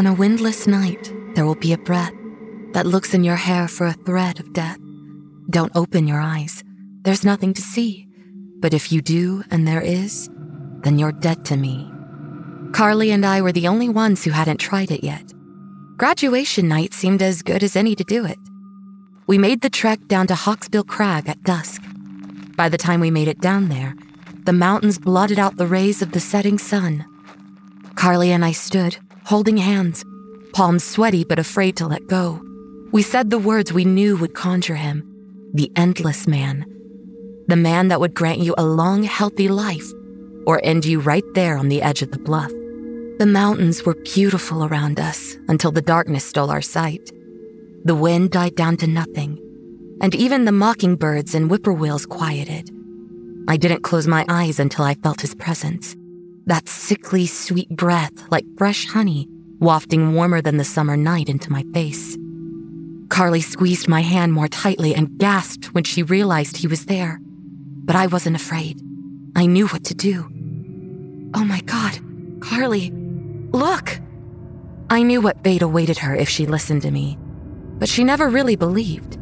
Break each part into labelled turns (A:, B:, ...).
A: On a windless night, there will be a breath that looks in your hair for a thread of death. Don't open your eyes. There's nothing to see. But if you do, and there is, then you're dead to me. Carly and I were the only ones who hadn't tried it yet. Graduation night seemed as good as any to do it. We made the trek down to Hawksbill Crag at dusk. By the time we made it down there, the mountains blotted out the rays of the setting sun. Carly and I stood, holding hands, palms sweaty but afraid to let go. We said the words we knew would conjure him the endless man. The man that would grant you a long, healthy life or end you right there on the edge of the bluff. The mountains were beautiful around us until the darkness stole our sight. The wind died down to nothing, and even the mockingbirds and whippoorwills quieted. I didn't close my eyes until I felt his presence. That sickly sweet breath, like fresh honey, wafting warmer than the summer night into my face. Carly squeezed my hand more tightly and gasped when she realized he was there. But I wasn't afraid. I knew what to do. Oh my god, Carly, look! I knew what fate awaited her if she listened to me, but she never really believed.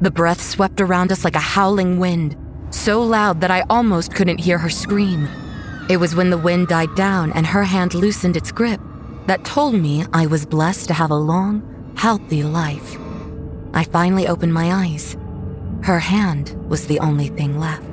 A: The breath swept around us like a howling wind, so loud that I almost couldn't hear her scream. It was when the wind died down and her hand loosened its grip that told me I was blessed to have a long, healthy life. I finally opened my eyes. Her hand was the only thing left.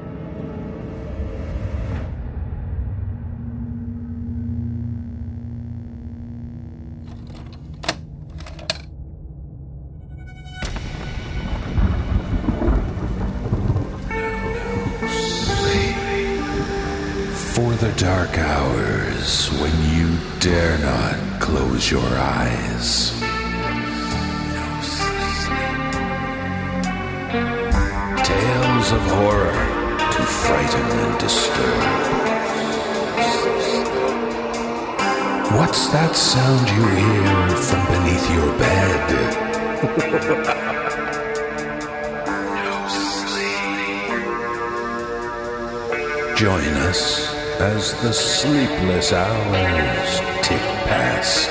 B: Dark hours when you dare not close your eyes. Tales of horror to frighten and disturb. What's that sound you hear from beneath your bed? Join us as the sleepless hours tick past.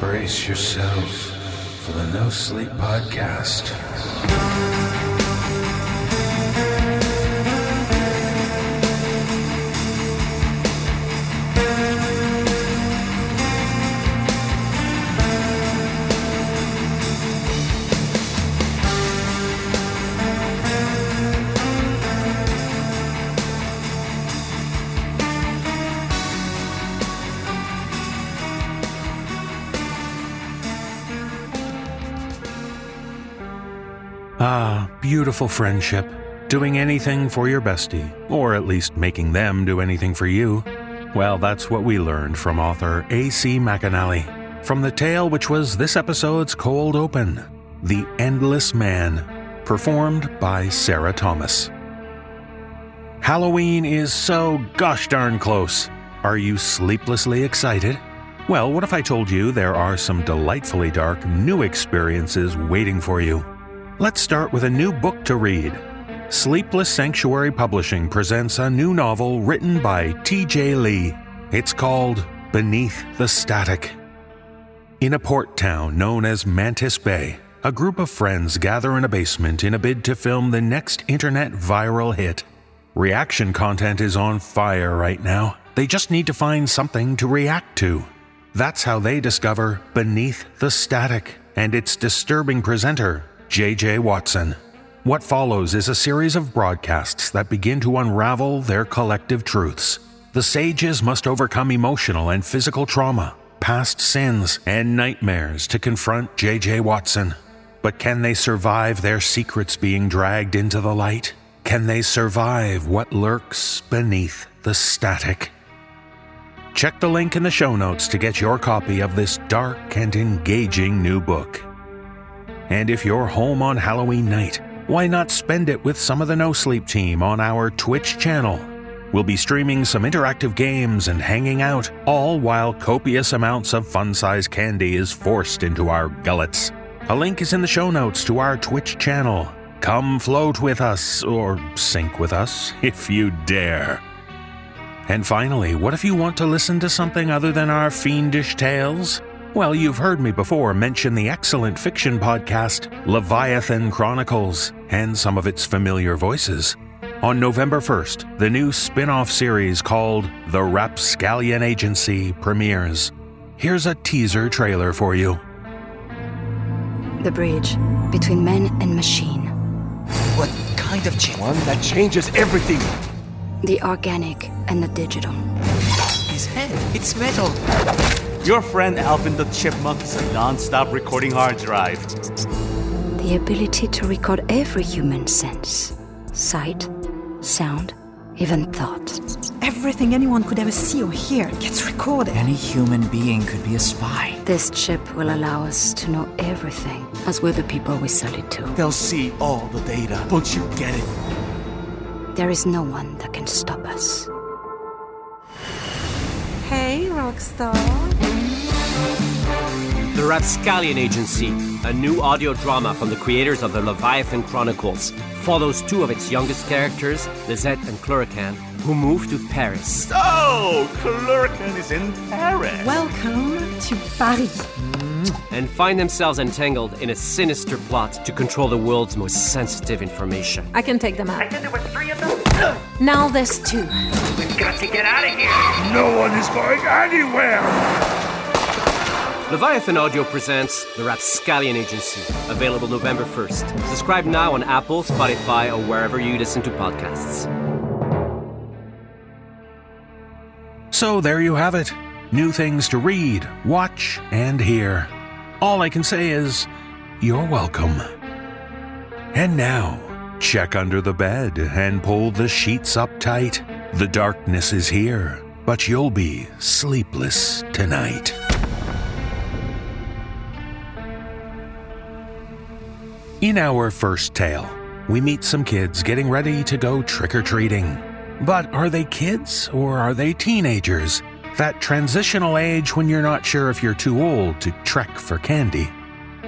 B: Brace yourself for the No Sleep Podcast.
C: Beautiful friendship. Doing anything for your bestie, or at least making them do anything for you. Well, that's what we learned from author A.C. McAnelly from the tale which was this episode's cold open The Endless Man, performed by Sarah Thomas. Halloween is so gosh darn close. Are you sleeplessly excited? Well, what if I told you there are some delightfully dark new experiences waiting for you? Let's start with a new book to read. Sleepless Sanctuary Publishing presents a new novel written by T.J. Lea. It's called Beneath the Static. In a port town known as Mantis Bay, a group of friends gather in a basement in a bid to film the next internet viral hit. Reaction content is on fire right now. They just need to find something to react to. That's how they discover Beneath the Static and its disturbing presenter, J.J. Watson. What follows is a series of broadcasts that begin to unravel their collective truths. The sages must overcome emotional and physical trauma, past sins, and nightmares to confront J.J. Watson. But can they survive their secrets being dragged into the light? Can they survive what lurks beneath the static? Check the link in the show notes to get your copy of this dark and engaging new book. And if you're home on Halloween night, why not spend it with some of the No Sleep team on our Twitch channel? We'll be streaming some interactive games and hanging out, all while copious amounts of fun sized candy is forced into our gullets. A link is in the show notes to our Twitch channel. Come float with us, or sink with us, if you dare. And finally, what if you want to listen to something other than our fiendish tales? Well, you've heard me before mention the excellent fiction podcast Leviathan Chronicles and some of its familiar voices. On November 1st, the new spin off series called The Rapscallion Agency premieres. Here's a teaser trailer for you.
D: The bridge between man and machine.
E: What kind of chip?
F: One that changes everything.
D: The organic and the digital.
E: His head, it's metal.
G: Your friend Alvin the Chipmunk is a non-stop recording hard drive.
D: The ability to record every human sense sight, sound, even thought.
H: Everything anyone could ever see or hear gets recorded.
E: Any human being could be a spy.
D: This chip will allow us to know everything, as will the people we sell it to.
G: They'll see all the data. Don't you get it?
D: There is no one that can stop us.
H: Hey, Rockstar.
I: The Rapscallion Agency, a new audio drama from the creators of the Leviathan Chronicles, follows two of its youngest characters, Lizette and Cluracan, who move to Paris.
G: Oh, Cluracan is in Paris.
H: Welcome to Paris. Mm.
I: And find themselves entangled in a sinister plot to control the world's most sensitive information.
H: I can take them out. I said there were three of them. now there's two. We've got to get out of here.
B: No one is going anywhere!
I: Leviathan Audio presents The Rapscallion Agency, available November 1st. Subscribe now on Apple, Spotify, or wherever you listen to podcasts.
C: So there you have it. New things to read, watch, and hear. All I can say is, you're welcome. And now, check under the bed and pull the sheets up tight. The darkness is here, but you'll be sleepless tonight. In our first tale, we meet some kids getting ready to go trick or treating. But are they kids or are they teenagers? That transitional age when you're not sure if you're too old to trek for candy.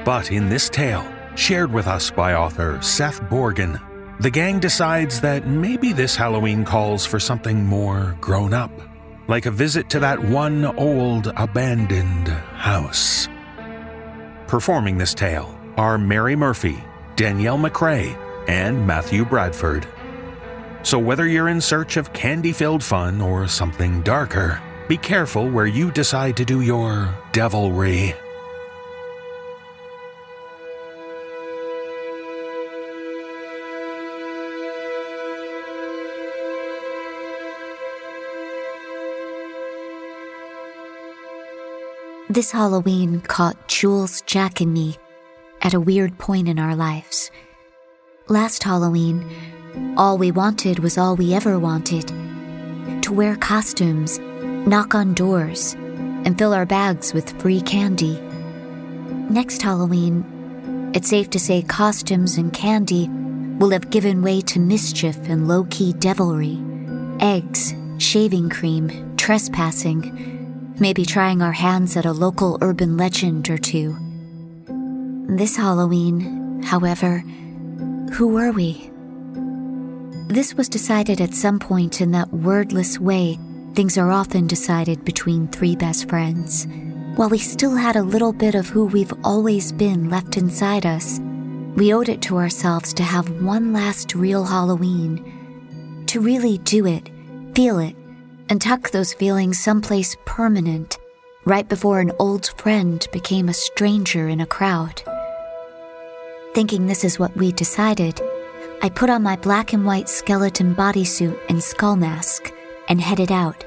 C: But in this tale, shared with us by author Seth Borgen, the gang decides that maybe this Halloween calls for something more grown up, like a visit to that one old abandoned house. Performing this tale are Mary Murphy, Danielle McRae, and Matthew Bradford. So whether you're in search of candy filled fun or something darker, be careful where you decide to do your devilry.
J: This Halloween caught Jules, Jack, and me at a weird point in our lives. Last Halloween, all we wanted was all we ever wanted to wear costumes, knock on doors, and fill our bags with free candy. Next Halloween, it's safe to say costumes and candy will have given way to mischief and low key devilry. Eggs, shaving cream, trespassing, maybe trying our hands at a local urban legend or two. This Halloween, however, who were we? This was decided at some point in that wordless way things are often decided between three best friends. While we still had a little bit of who we've always been left inside us, we owed it to ourselves to have one last real Halloween. To really do it, feel it, and tuck those feelings someplace permanent, right before an old friend became a stranger in a crowd. Thinking this is what we decided, I put on my black and white skeleton bodysuit and skull mask and headed out.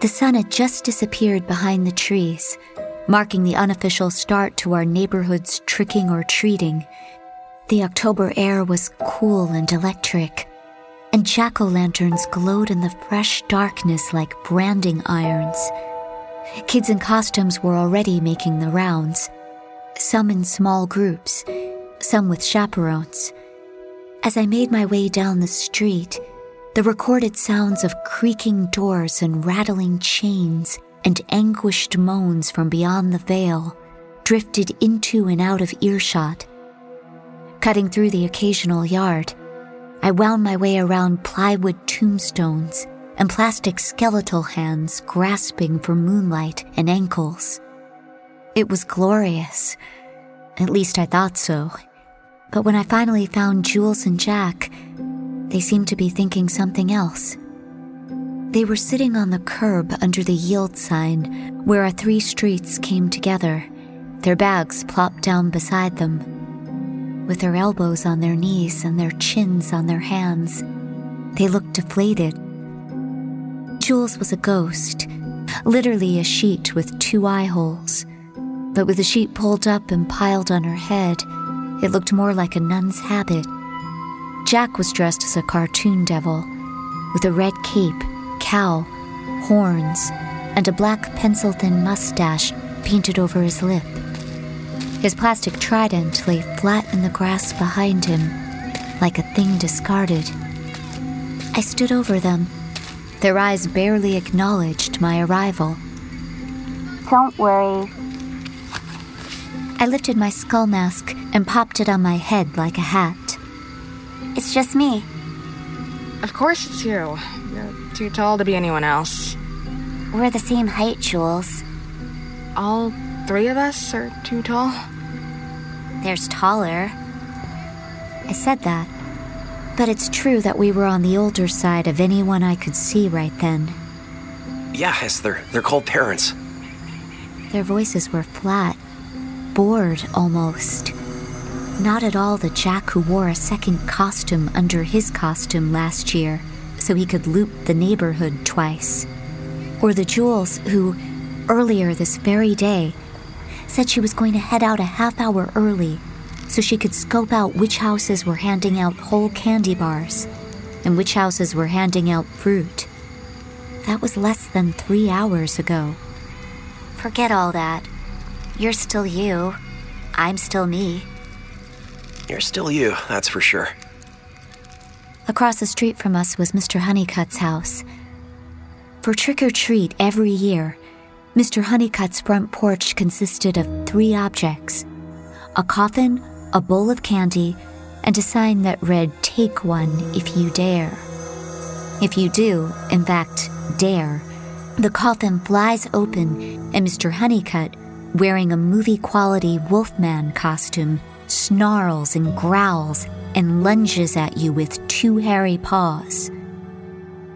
J: The sun had just disappeared behind the trees, marking the unofficial start to our neighborhood's tricking or treating. The October air was cool and electric, and jack o' lanterns glowed in the fresh darkness like branding irons. Kids in costumes were already making the rounds, some in small groups, some with chaperones. As I made my way down the street, the recorded sounds of creaking doors and rattling chains and anguished moans from beyond the veil drifted into and out of earshot. Cutting through the occasional yard, I wound my way around plywood tombstones, and plastic skeletal hands grasping for moonlight and ankles. It was glorious. At least I thought so. But when I finally found Jules and Jack, they seemed to be thinking something else. They were sitting on the curb under the yield sign where our three streets came together, their bags plopped down beside them. With their elbows on their knees and their chins on their hands, they looked deflated. Jules was a ghost, literally a sheet with two eye holes. But with the sheet pulled up and piled on her head, it looked more like a nun's habit. Jack was dressed as a cartoon devil, with a red cape, cowl, horns, and a black pencil thin mustache painted over his lip. His plastic trident lay flat in the grass behind him, like a thing discarded. I stood over them. Their eyes barely acknowledged my arrival.
F: Don't worry.
J: I lifted my skull mask and popped it on my head like a hat.
F: It's just me.
K: Of course it's you. You're too tall to be anyone else.
F: We're the same height, Jules.
K: All three of us are too tall?
J: There's taller. I said that. But it's true that we were on the older side of anyone I could see right then.
L: Yeah, Esther. They're called parents.
J: Their voices were flat, bored almost. Not at all the Jack who wore a second costume under his costume last year so he could loop the neighborhood twice. Or the Jules who, earlier this very day, said she was going to head out a half hour early so she could scope out which houses were handing out whole candy bars and which houses were handing out fruit. That was less than three hours ago.
F: Forget all that. You're still you. I'm still me.
L: You're still you, that's for sure.
J: Across the street from us was Mr. Honeycutt's house. For trick or treat every year, Mr. Honeycutt's front porch consisted of three objects a coffin, a bowl of candy, and a sign that read, Take one if you dare. If you do, in fact, dare, the coffin flies open, and Mr. Honeycutt, wearing a movie quality Wolfman costume, snarls and growls and lunges at you with two hairy paws.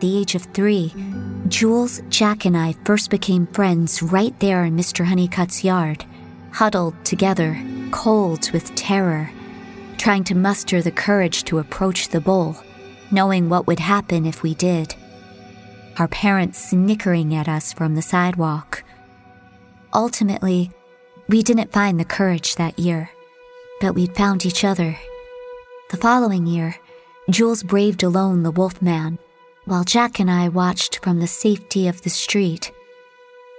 J: The age of three, Jules, Jack, and I first became friends right there in Mr. Honeycutt's yard, huddled together, cold with terror, trying to muster the courage to approach the bowl, knowing what would happen if we did. Our parents snickering at us from the sidewalk. Ultimately, we didn't find the courage that year, but we'd found each other. The following year, Jules braved alone the wolf man, while Jack and I watched from the safety of the street.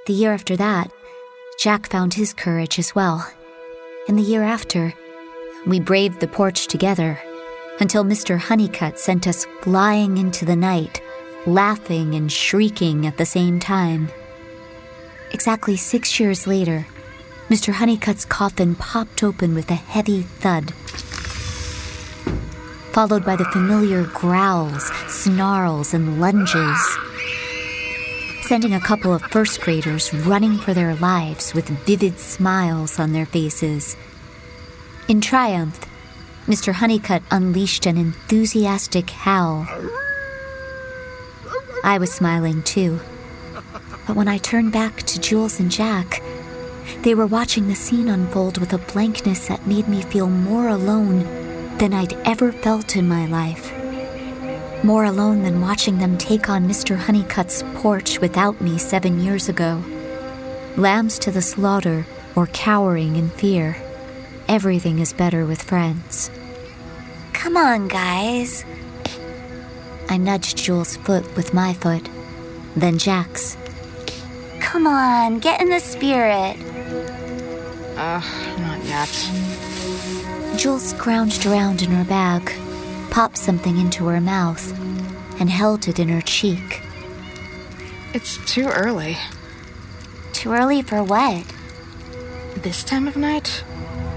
J: The year after that, Jack found his courage as well. And the year after, we braved the porch together until Mr. Honeycutt sent us flying into the night, laughing and shrieking at the same time. Exactly six years later, Mr. Honeycutt's coffin popped open with a heavy thud, followed by the familiar growls, snarls, and lunges, sending a couple of first graders running for their lives with vivid smiles on their faces. In triumph, Mr. Honeycutt unleashed an enthusiastic howl. I was smiling too. But when I turned back to Jules and Jack, they were watching the scene unfold with a blankness that made me feel more alone than I'd ever felt in my life. More alone than watching them take on Mr. Honeycutt's porch without me seven years ago. Lambs to the slaughter or cowering in fear. Everything is better with friends.
F: Come on, guys.
J: I nudged Jules' foot with my foot, then Jack's.
F: Come on, get in the spirit.
K: Ugh, not yet.
J: Jules scrounged around in her bag, popped something into her mouth, and held it in her cheek.
K: It's too early.
F: Too early for what?
K: This time of night?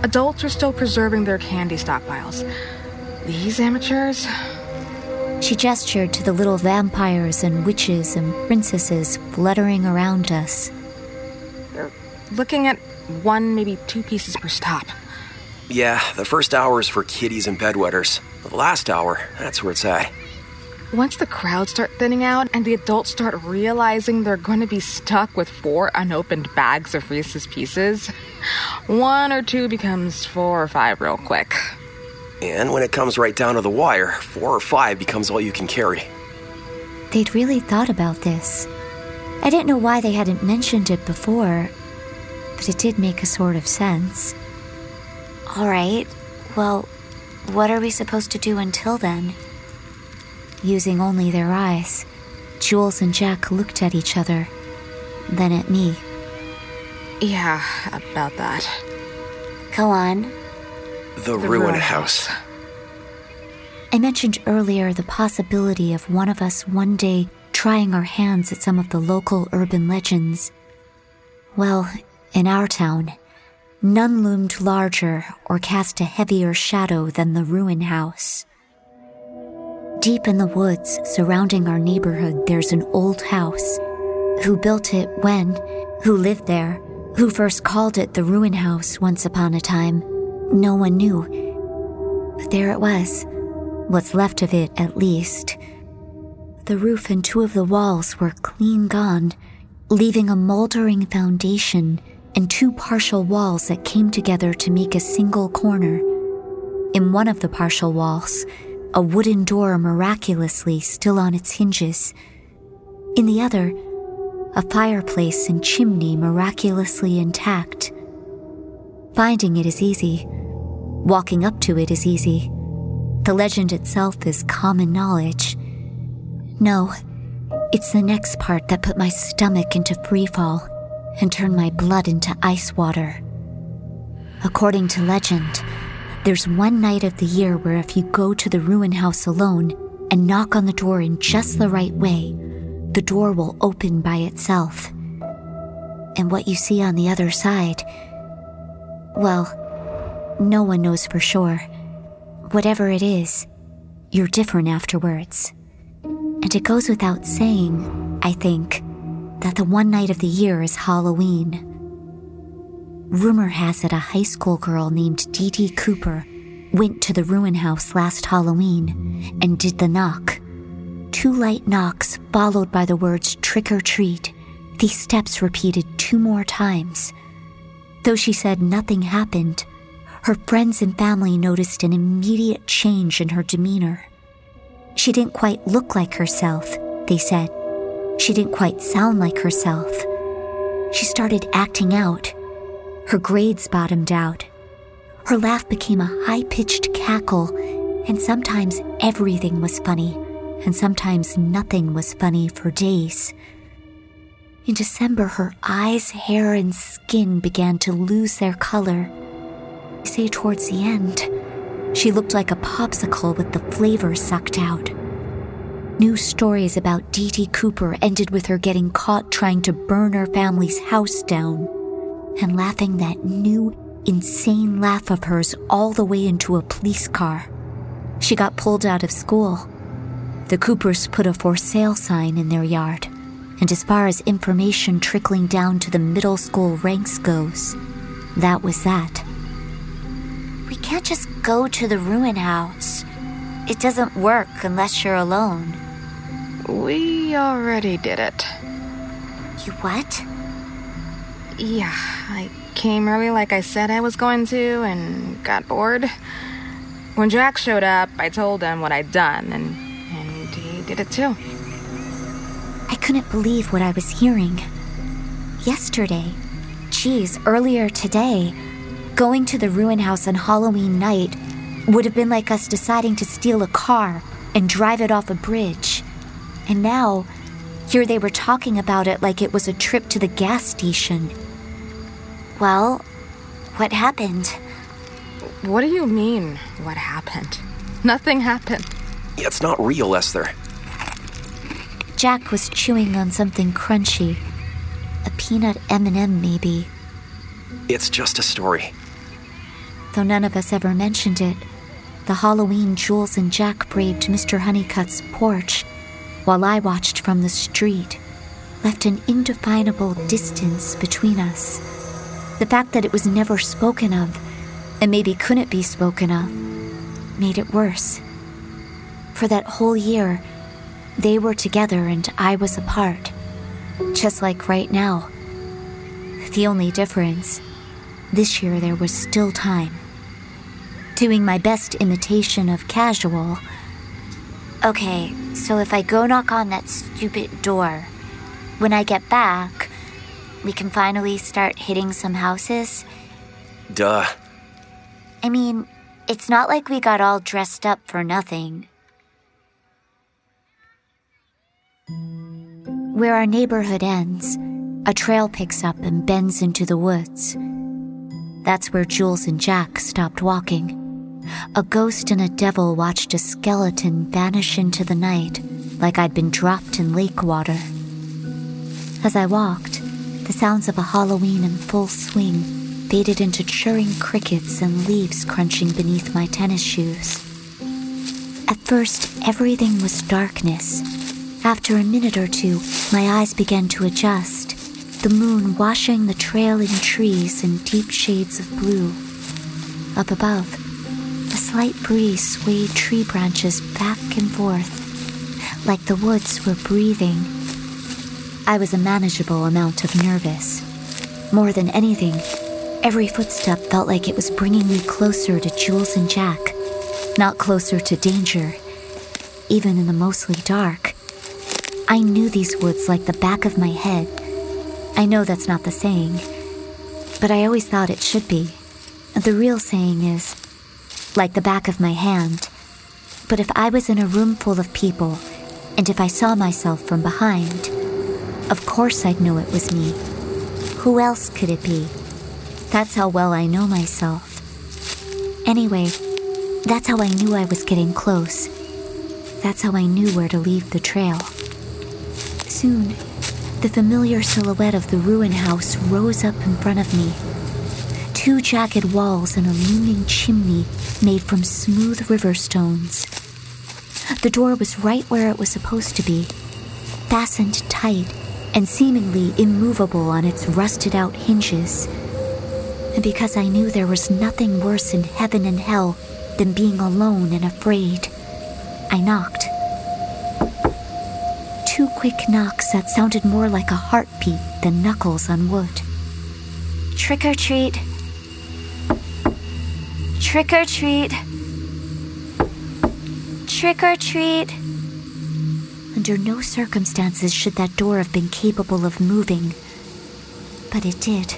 K: Adults are still preserving their candy stockpiles. These amateurs?
J: She gestured to the little vampires and witches and princesses fluttering around us.
K: They're looking at one, maybe two pieces per stop.
L: Yeah, the first hour is for kiddies and bedwetters. The last hour, that's where it's at.
K: Once the crowds start thinning out and the adults start realizing they're going to be stuck with four unopened bags of Reese's Pieces, one or two becomes four or five real quick.
L: And when it comes right down to the wire, four or five becomes all you can carry.
J: They'd really thought about this. I didn't know why they hadn't mentioned it before, but it did make a sort of sense.
F: All right. Well, what are we supposed to do until then?
J: Using only their eyes, Jules and Jack looked at each other, then at me.
K: Yeah, about that.
F: Go on.
L: The, ruin, house.
J: I mentioned earlier the possibility of one of us one day trying our hands at some of the local urban legends. Well, in our town, none loomed larger or cast a heavier shadow than the ruin house. Deep in the woods surrounding our neighborhood, there's an old house. Who built it when, who lived there, who first called it the ruin house once upon a time, no one knew. But there it was, what's left of it at least. The roof and two of the walls were clean gone, leaving a moldering foundation and two partial walls that came together to make a single corner. In one of the partial walls, a wooden door miraculously still on its hinges. In the other, a fireplace and chimney miraculously intact. Finding it is easy. Walking up to it is easy. The legend itself is common knowledge. No, it's the next part that put my stomach into freefall and turned my blood into ice water. According to legend, there's one night of the year where if you go to the ruin house alone and knock on the door in just the right way, the door will open by itself. And what you see on the other side, well, no one knows for sure. Whatever it is, you're different afterwards. And it goes without saying, I think, that the one night of the year is Halloween. Rumor has it a high school girl named Dee Dee Cooper went to the ruin house last Halloween and did the knock. Two light knocks followed by the words trick or treat. These steps repeated two more times. Though she said nothing happened, her friends and family noticed an immediate change in her demeanor. She didn't quite look like herself, they said. She didn't quite sound like herself. She started acting out her grades bottomed out. Her laugh became a high pitched cackle, and sometimes everything was funny, and sometimes nothing was funny for days. In December, her eyes, hair, and skin began to lose their color. Say towards the end, she looked like a popsicle with the flavor sucked out. New stories about Dee Dee Cooper ended with her getting caught trying to burn her family's house down and laughing that new, insane laugh of hers all the way into a police car. She got pulled out of school. The Coopers put a for sale sign in their yard, and as far as information trickling down to the middle school ranks goes, that was that.
F: We can't just go to the ruin house. It doesn't work unless you're alone.
K: We already did it.
F: You what?
K: Yeah, I came early like I said I was going to and got bored. When Jack showed up, I told him what I'd done, and, and he did it too.
J: I couldn't believe what I was hearing. Yesterday, geez, earlier today, going to the ruin house on Halloween night would have been like us deciding to steal a car and drive it off a bridge. And now, here they were talking about it like it was a trip to the gas station.
F: Well, what happened?
K: What do you mean, what happened? Nothing happened.
L: Yeah, it's not real, Esther.
J: Jack was chewing on something crunchy. A peanut M&M, maybe.
L: It's just a story.
J: Though none of us ever mentioned it, the Halloween Jules and Jack braved Mr. Honeycutt's porch while I watched from the street left an indefinable distance between us. The fact that it was never spoken of, and maybe couldn't be spoken of, made it worse. For that whole year, they were together and I was apart, just like right now. The only difference, this year there was still time. Doing my best imitation of casual.
F: Okay, so if I go knock on that stupid door, when I get back, we can finally start hitting some houses?
L: Duh.
F: I mean, it's not like we got all dressed up for nothing.
J: Where our neighborhood ends, a trail picks up and bends into the woods. That's where Jules and Jack stopped walking. A ghost and a devil watched a skeleton vanish into the night like I'd been dropped in lake water. As I walked, the sounds of a Halloween in full swing faded into chirring crickets and leaves crunching beneath my tennis shoes. At first, everything was darkness. After a minute or two, my eyes began to adjust, the moon washing the trailing trees in deep shades of blue. Up above, a slight breeze swayed tree branches back and forth, like the woods were breathing. I was a manageable amount of nervous. More than anything, every footstep felt like it was bringing me closer to Jules and Jack, not closer to danger, even in the mostly dark. I knew these woods like the back of my head. I know that's not the saying, but I always thought it should be. The real saying is, like the back of my hand. But if I was in a room full of people, and if I saw myself from behind, of course I'd know it was me. Who else could it be? That's how well I know myself. Anyway, that's how I knew I was getting close. That's how I knew where to leave the trail. Soon, the familiar silhouette of the ruin house rose up in front of me. Two jagged walls and a looming chimney made from smooth river stones. The door was right where it was supposed to be, fastened tight and seemingly immovable on its rusted out hinges. And because I knew there was nothing worse in heaven and hell than being alone and afraid, I knocked two quick knocks that sounded more like a heartbeat than knuckles on wood.
F: Trick or treat. Trick or treat. Trick or treat.
J: Under no circumstances should that door have been capable of moving. But it did.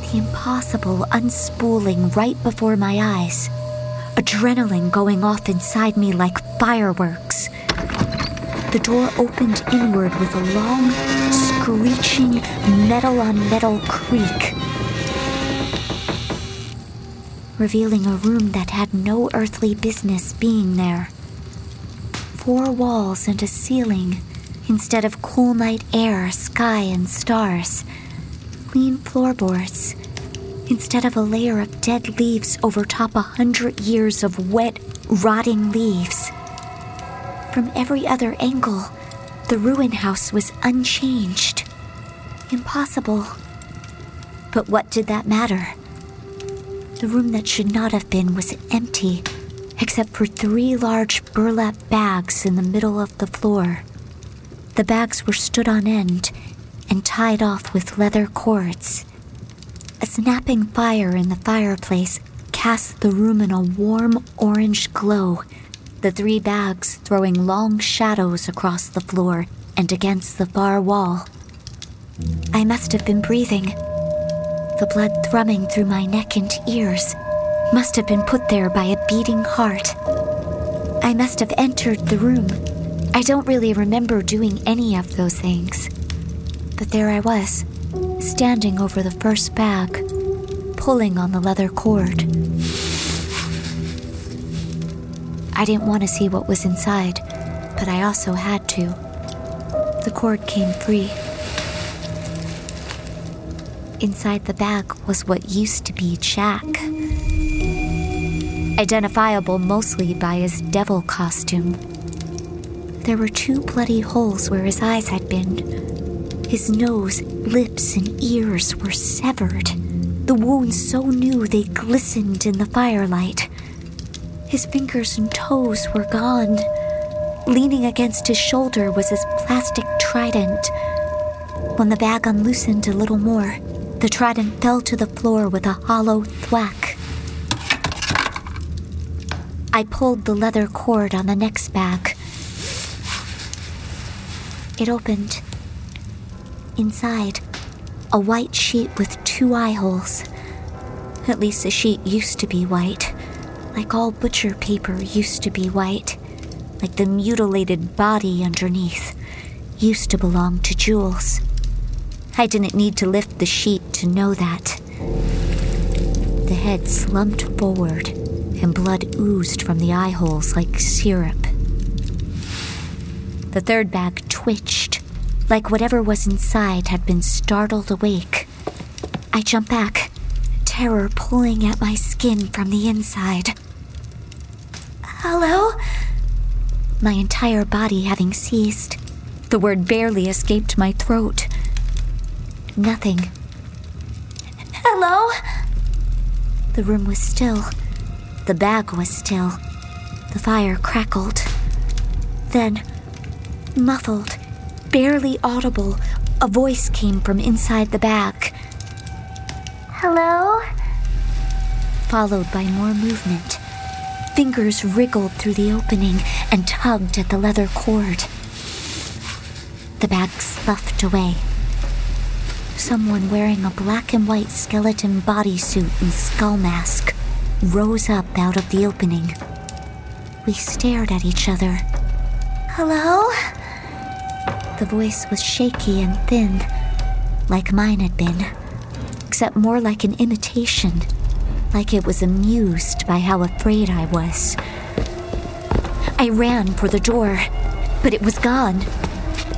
J: The impossible unspooling right before my eyes. Adrenaline going off inside me like fireworks the door opened inward with a long, screeching, metal on metal creak, revealing a room that had no earthly business being there. Four walls and a ceiling instead of cool night air, sky, and stars. Clean floorboards instead of a layer of dead leaves over top a hundred years of wet, rotting leaves. From every other angle, the ruin house was unchanged. Impossible. But what did that matter? The room that should not have been was empty, except for three large burlap bags in the middle of the floor. The bags were stood on end and tied off with leather cords. A snapping fire in the fireplace cast the room in a warm orange glow the three bags throwing long shadows across the floor and against the far wall. I must have been breathing. The blood thrumming through my neck and ears must have been put there by a beating heart. I must have entered the room. I don't really remember doing any of those things. But there I was, standing over the first bag, pulling on the leather cord. I didn't want to see what was inside, but I also had to. The cord came free. Inside the bag was what used to be Jack. identifiable mostly by his devil costume. There were two bloody holes where his eyes had been. His nose, lips, and ears were severed. The wounds so new they glistened in the firelight. His fingers and toes were gone. Leaning against his shoulder was his plastic trident. When the bag unloosened a little more, the trident fell to the floor with a hollow thwack. I pulled the leather cord on the next bag. It opened. Inside, a white sheet with two eye holes. At least the sheet used to be white, like all butcher paper used to be white, like the mutilated body underneath used to belong to Jules. I didn't need to lift the sheet to know that. The head slumped forward, and blood oozed from the eye holes like syrup. The third bag twitched, like whatever was inside had been startled awake. I jumped back, terror pulling at my skin from the inside. Hello? My entire body having ceased. The word barely escaped my throat. Nothing. Hello? The room was still. The bag was still. The fire crackled. Then, muffled, barely audible, a voice came from inside the bag.
F: Hello?
J: Followed by more movement. Fingers wriggled through the opening and tugged at the leather cord. The bag sloughed away. Someone wearing a black and white skeleton bodysuit and skull mask rose up out of the opening. We stared at each other.
F: Hello?
J: The voice was shaky and thin, like mine had been, except more like an imitation, like it was amused by how afraid I was. I ran for the door, but it was gone.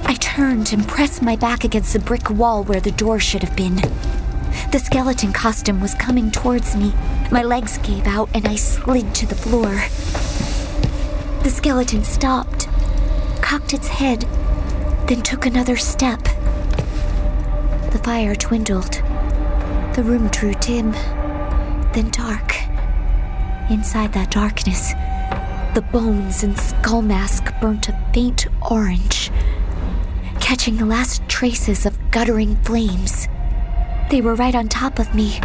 J: I turned and pressed my back against the brick wall where the door should have been. The skeleton costume was coming towards me. My legs gave out and I slid to the floor. The skeleton stopped, cocked its head, then took another step. The fire dwindled. The room drew dim, then dark. Inside that darkness, the bones and skull mask burnt a faint orange, catching the last traces of guttering flames. They were right on top of me.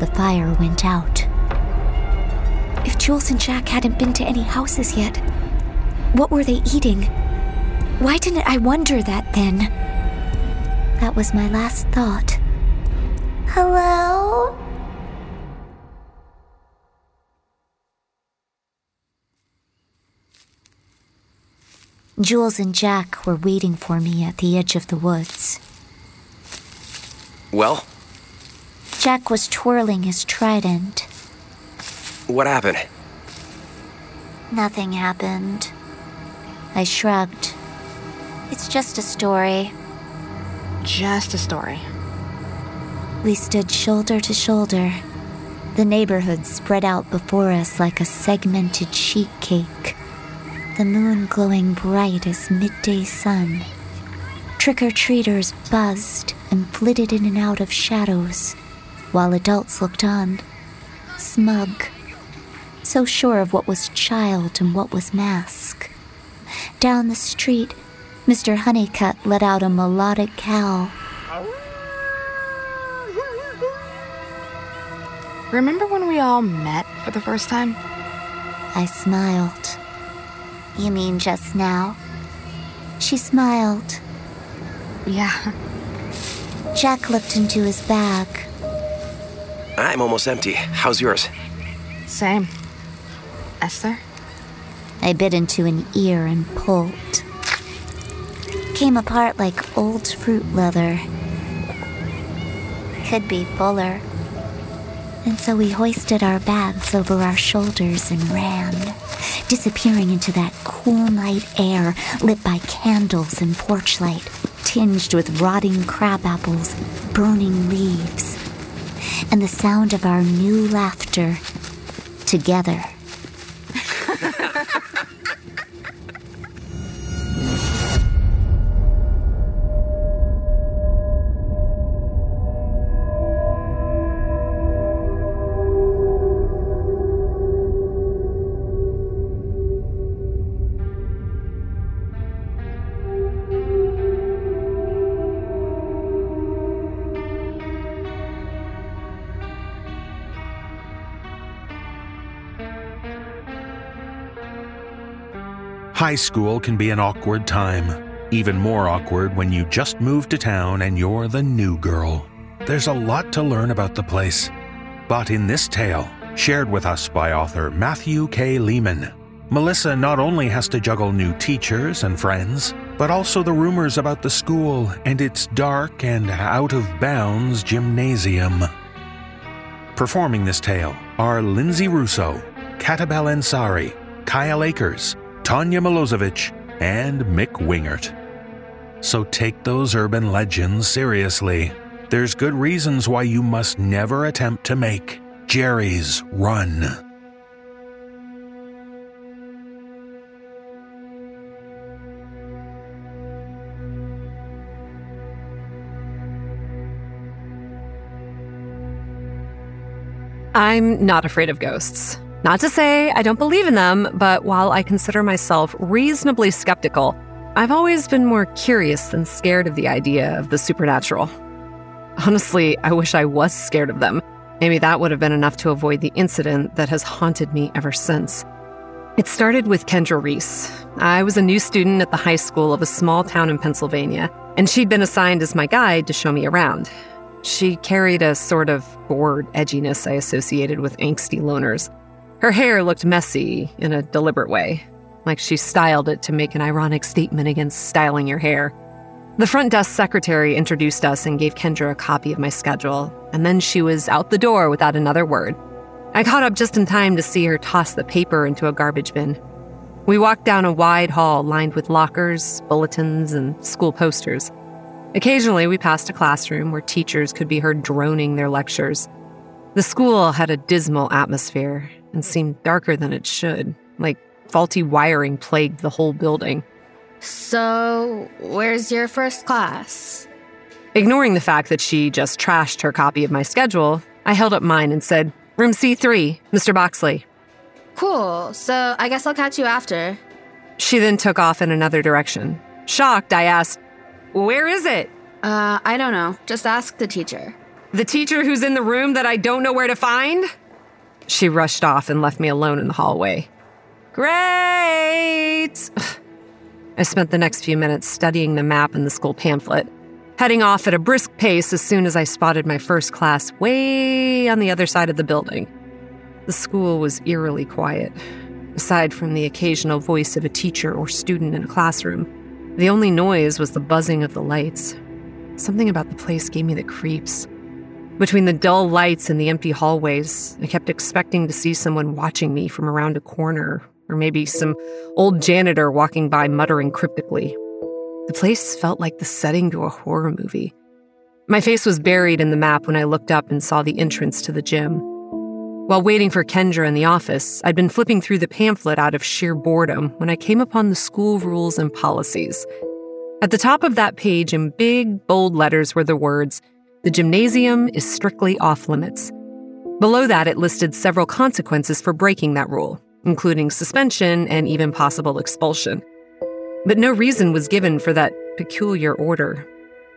J: The fire went out. If Jules and Jack hadn't been to any houses yet, what were they eating? Why didn't I wonder that then? That was my last thought.
F: Hello?
J: Jules and Jack were waiting for me at the edge of the woods.
L: Well,
J: Jack was twirling his trident.
L: what happened?
F: Nothing happened.
J: I shrugged.
F: It's just a story.
K: Just a story.
J: We stood shoulder to shoulder. The neighborhood spread out before us like a segmented sheet cake. The moon glowing bright as midday sun. Trick or treaters buzzed and flitted in and out of shadows, while adults looked on, smug, so sure of what was child and what was mask. Down the street, Mr. Honeycutt let out a melodic howl.
K: Remember when we all met for the first time?
J: I smiled.
F: You mean just now?
J: She smiled.
K: Yeah.
J: Jack looked into his bag.
L: I'm almost empty. How's yours?
K: Same. Esther?
J: I bit into an ear and pulled. Came apart like old fruit leather.
F: Could be fuller.
J: And so we hoisted our bags over our shoulders and ran, disappearing into that cool night air lit by candles and porch light, tinged with rotting crab apples, burning leaves, and the sound of our new laughter together.
C: High school can be an awkward time. Even more awkward when you just moved to town and you're the new girl. There's a lot to learn about the place. But in this tale, shared with us by author Matthew K. Leman, Melissa not only has to juggle new teachers and friends, but also the rumors about the school and its dark and out of bounds gymnasium. Performing this tale are Linsay Rousseau, Katabelle Ansari, Kyle Akers, Tanja Milojevic, and Mick Wingert. So take those urban legends seriously. There's good reasons why you must never attempt to make Jerry's Run.
M: I'm not afraid of ghosts. Not to say I don't believe in them, but while I consider myself reasonably skeptical, I've always been more curious than scared of the idea of the supernatural. Honestly, I wish I was scared of them. Maybe that would have been enough to avoid the incident that has haunted me ever since. It started with Kendra Reese. I was a new student at the high school of a small town in Pennsylvania, and she'd been assigned as my guide to show me around. She carried a sort of bored edginess I associated with angsty loners. Her hair looked messy in a deliberate way, like she styled it to make an ironic statement against styling your hair. The front desk secretary introduced us and gave Kendra a copy of my schedule, and then she was out the door without another word. I caught up just in time to see her toss the paper into a garbage bin. We walked down a wide hall lined with lockers, bulletins, and school posters. Occasionally, we passed a classroom where teachers could be heard droning their lectures. The school had a dismal atmosphere and seemed darker than it should, like faulty wiring plagued the whole building.
N: So, where's your first class?
M: Ignoring the fact that she just trashed her copy of my schedule, I held up mine and said, Room C3, Mr. Boxley.
N: Cool, so I guess I'll catch you after.
M: She then took off in another direction. Shocked, I asked, Where is it?
N: Uh, I don't know. Just ask the teacher.
M: The teacher who's in the room that I don't know where to find? She rushed off and left me alone in the hallway. Great! I spent the next few minutes studying the map and the school pamphlet, heading off at a brisk pace as soon as I spotted my first class way on the other side of the building. The school was eerily quiet. Aside from the occasional voice of a teacher or student in a classroom, the only noise was the buzzing of the lights. Something about the place gave me the creeps. Between the dull lights and the empty hallways, I kept expecting to see someone watching me from around a corner or maybe some old janitor walking by muttering cryptically. The place felt like the setting to a horror movie. My face was buried in the map when I looked up and saw the entrance to the gym. While waiting for Kendra in the office, I'd been flipping through the pamphlet out of sheer boredom when I came upon the school rules and policies. At the top of that page, in big, bold letters, were the words, The gymnasium is strictly off limits. Below that, it listed several consequences for breaking that rule, including suspension and even possible expulsion. But no reason was given for that peculiar order.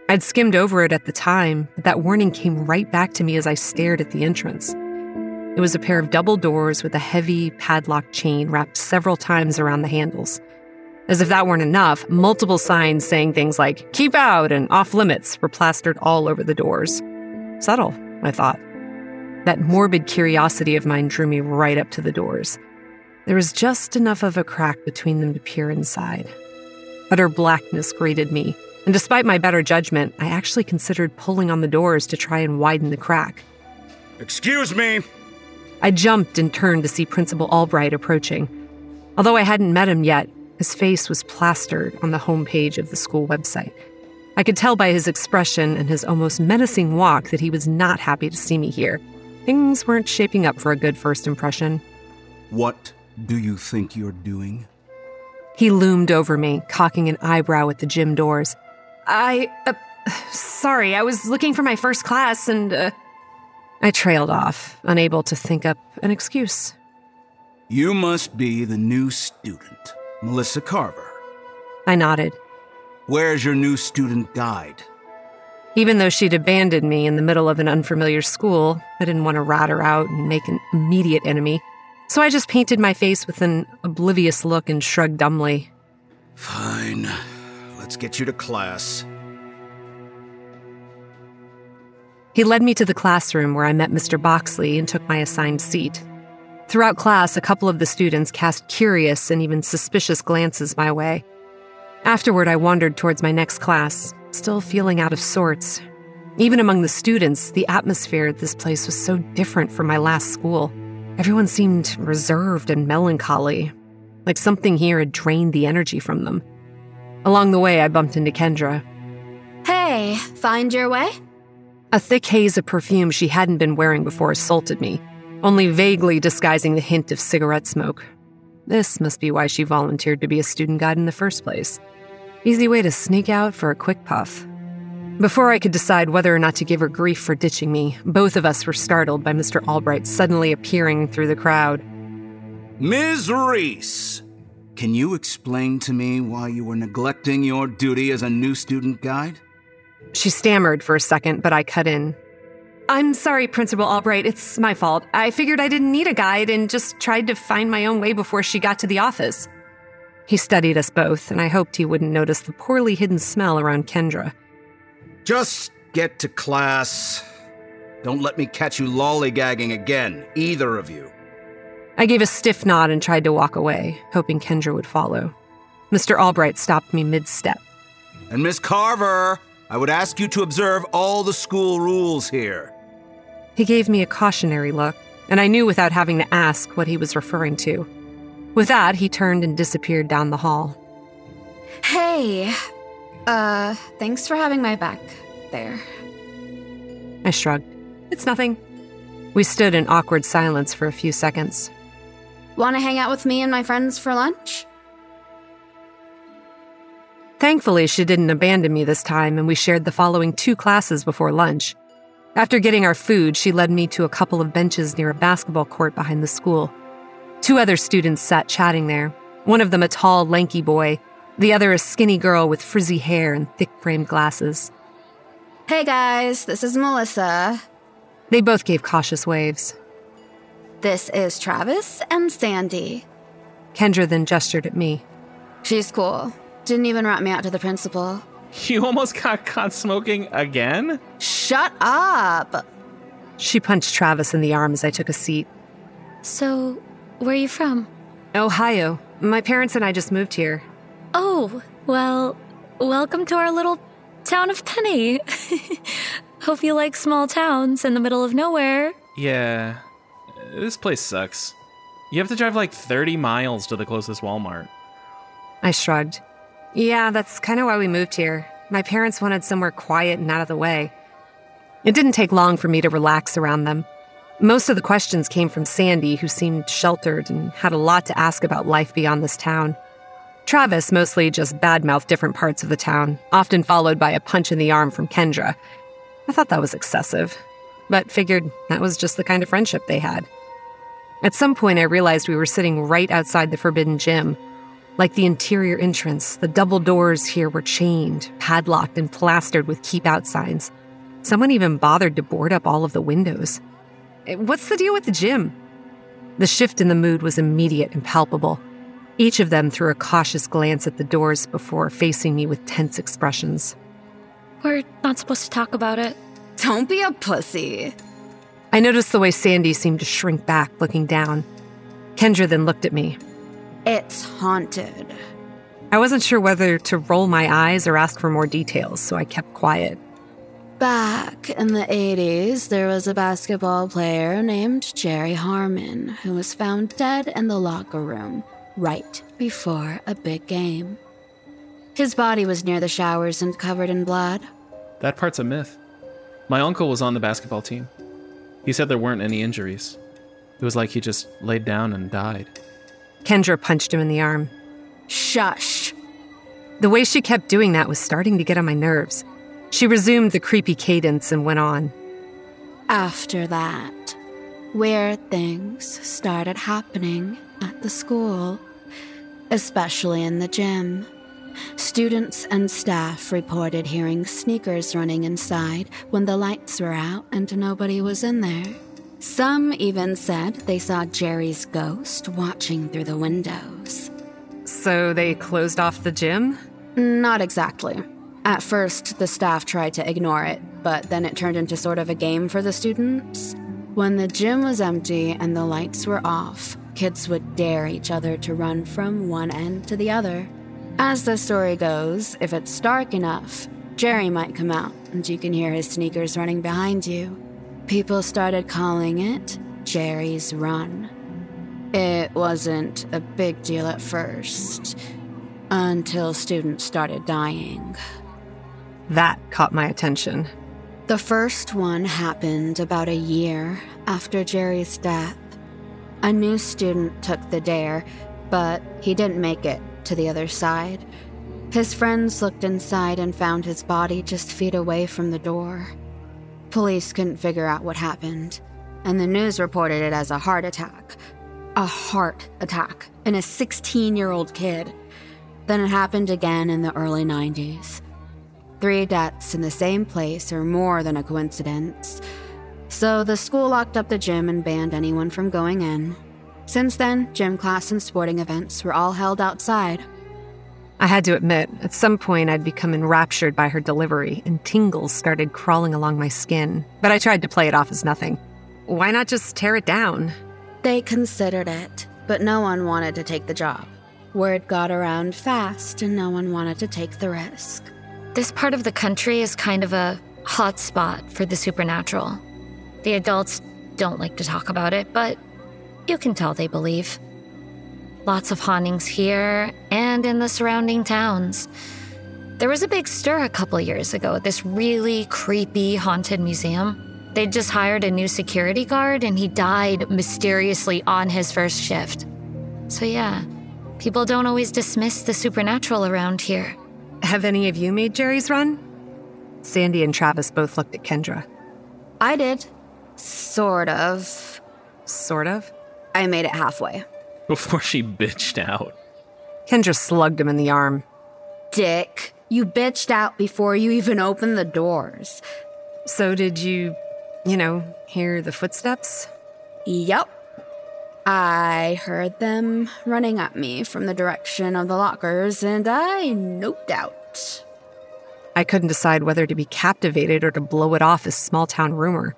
M: I'd skimmed over it at the time, but that warning came right back to me as I stared at the entrance. It was a pair of double doors with a heavy padlock chain wrapped several times around the handles. As if that weren't enough, multiple signs saying things like, keep out and off limits were plastered all over the doors. Subtle, I thought. That morbid curiosity of mine drew me right up to the doors. There was just enough of a crack between them to peer inside. Utter blackness greeted me, and despite my better judgment, I actually considered pulling on the doors to try and widen the crack.
O: Excuse me.
M: I jumped and turned to see Principal Albright approaching. Although I hadn't met him yet, his face was plastered on the homepage of the school website. I could tell by his expression and his almost menacing walk that he was not happy to see me here. Things weren't shaping up for a good first impression.
P: What do you think you're doing?
M: He loomed over me, cocking an eyebrow at the gym doors. I. Uh, sorry, I was looking for my first class and. Uh, I trailed off, unable to think up an excuse.
P: You must be the new student, Melissa Carver.
M: I nodded.
P: Where's your new student guide?
M: Even though she'd abandoned me in the middle of an unfamiliar school, I didn't want to rat her out and make an immediate enemy. So I just painted my face with an oblivious look and shrugged dumbly.
P: Fine. Let's get you to class.
M: He led me to the classroom where I met Mr. Boxley and took my assigned seat. Throughout class, a couple of the students cast curious and even suspicious glances my way. Afterward, I wandered towards my next class, still feeling out of sorts. Even among the students, the atmosphere at this place was so different from my last school. Everyone seemed reserved and melancholy, like something here had drained the energy from them. Along the way, I bumped into Kendra.
N: Hey, find your way?
M: A thick haze of perfume she hadn't been wearing before assaulted me, only vaguely disguising the hint of cigarette smoke. This must be why she volunteered to be a student guide in the first place. Easy way to sneak out for a quick puff. Before I could decide whether or not to give her grief for ditching me, both of us were startled by Mr. Albright suddenly appearing through the crowd.
P: Ms. Reese, can you explain to me why you were neglecting your duty as a new student guide?
M: She stammered for a second, but I cut in. I'm sorry, Principal Albright. It's my fault. I figured I didn't need a guide and just tried to find my own way before she got to the office. He studied us both, and I hoped he wouldn't notice the poorly hidden smell around Kendra.
P: Just get to class. Don't let me catch you lollygagging again, either of you.
M: I gave a stiff nod and tried to walk away, hoping Kendra would follow. Mr. Albright stopped me mid step.
P: And Miss Carver, I would ask you to observe all the school rules here.
M: He gave me a cautionary look, and I knew without having to ask what he was referring to. With that, he turned and disappeared down the hall.
N: Hey, uh, thanks for having my back there.
M: I shrugged. It's nothing. We stood in awkward silence for a few seconds.
N: Want to hang out with me and my friends for lunch?
M: Thankfully, she didn't abandon me this time, and we shared the following two classes before lunch. After getting our food, she led me to a couple of benches near a basketball court behind the school. Two other students sat chatting there, one of them a tall, lanky boy, the other a skinny girl with frizzy hair and thick framed glasses.
N: Hey guys, this is Melissa.
M: They both gave cautious waves.
N: This is Travis and Sandi.
M: Kendra then gestured at me.
N: She's cool. Didn't even rat me out to the principal.
Q: You almost got caught smoking again?
N: Shut up!
M: She punched Travis in the arm as I took a seat.
J: So, where are you from?
M: Ohio. My parents and I just moved here.
J: Oh, well, welcome to our little town of Penny. Hope you like small towns in the middle of nowhere.
Q: Yeah. Uh, this place sucks. You have to drive like 30 miles to the closest Walmart.
M: I shrugged. Yeah, that's kind of why we moved here. My parents wanted somewhere quiet and out of the way. It didn't take long for me to relax around them. Most of the questions came from Sandi, who seemed sheltered and had a lot to ask about life beyond this town. Travis mostly just badmouthed different parts of the town, often followed by a punch in the arm from Kendra. I thought that was excessive, but figured that was just the kind of friendship they had. At some point, I realized we were sitting right outside the Forbidden Gym. Like the interior entrance, the double doors here were chained, padlocked, and plastered with keep out signs. Someone even bothered to board up all of the windows. Eh, what's the deal with the gym? The shift in the mood was immediate and palpable. Each of them threw a cautious glance at the doors before facing me with tense expressions.
J: We're not supposed to talk about it.
N: Don't be a pussy.
M: I noticed the way Sandi seemed to shrink back, looking down. Kendra then looked at me.
N: It's haunted.
M: I wasn't sure whether to roll my eyes or ask for more details, so I kept quiet.
N: Back in the 80s, there was a basketball player named Jerry Harmon who was found dead in the locker room right before a big game. His body was near the showers and covered in blood.
Q: That part's a myth. My uncle was on the basketball team. He said there weren't any injuries. It was like he just laid down and died.
M: Kendra punched him in the arm.
N: Shush.
M: The way she kept doing that was starting to get on my nerves. She resumed the creepy cadence and went on.
N: After that, weird things started happening at the school, especially in the gym. Students and staff reported hearing sneakers running inside when the lights were out and nobody was in there. Some even said they saw Jerry's ghost watching through the windows.
M: So they closed off the gym?
N: Not exactly. At first, the staff tried to ignore it, but then it turned into sort of a game for the students. When the gym was empty and the lights were off, kids would dare each other to run from one end to the other. As the story goes, if it's dark enough, Jerry might come out and you can hear his sneakers running behind you. People started calling it Jerry's Run. It wasn't a big deal at first, until students started dying.
M: That caught my attention.
N: The first one happened about a year after Jerry's death. A new student took the dare, but he didn't make it to the other side. His friends looked inside and found his body just feet away from the door. Police couldn't figure out what happened, and the news reported it as a heart attack. A heart attack in a 16 year old kid. Then it happened again in the early 90s. Three deaths in the same place are more than a coincidence. So the school locked up the gym and banned anyone from going in. Since then, gym class and sporting events were all held outside.
M: I had to admit, at some point I'd become enraptured by her delivery, and tingles started crawling along my skin. But I tried to play it off as nothing. Why not just tear it down?
N: They considered it, but no one wanted to take the job. Word got around fast, and no one wanted to take the risk.
J: This part of the country is kind of a hot spot for the supernatural. The adults don't like to talk about it, but you can tell they believe. Lots of hauntings here and in the surrounding towns. There was a big stir a couple years ago at this really creepy haunted museum. They'd just hired a new security guard and he died mysteriously on his first shift. So, yeah, people don't always dismiss the supernatural around here.
M: Have any of you made Jerry's run? Sandi and Travis both looked at Kendra.
N: I did. Sort of.
M: Sort of?
N: I made it halfway.
Q: Before she bitched out.
M: Kendra slugged him in the arm.
N: Dick, you bitched out before you even opened the doors.
M: So, did you, you know, hear the footsteps?
N: Yup. I heard them running at me from the direction of the lockers, and I noped out.
M: I couldn't decide whether to be captivated or to blow it off as small town rumor.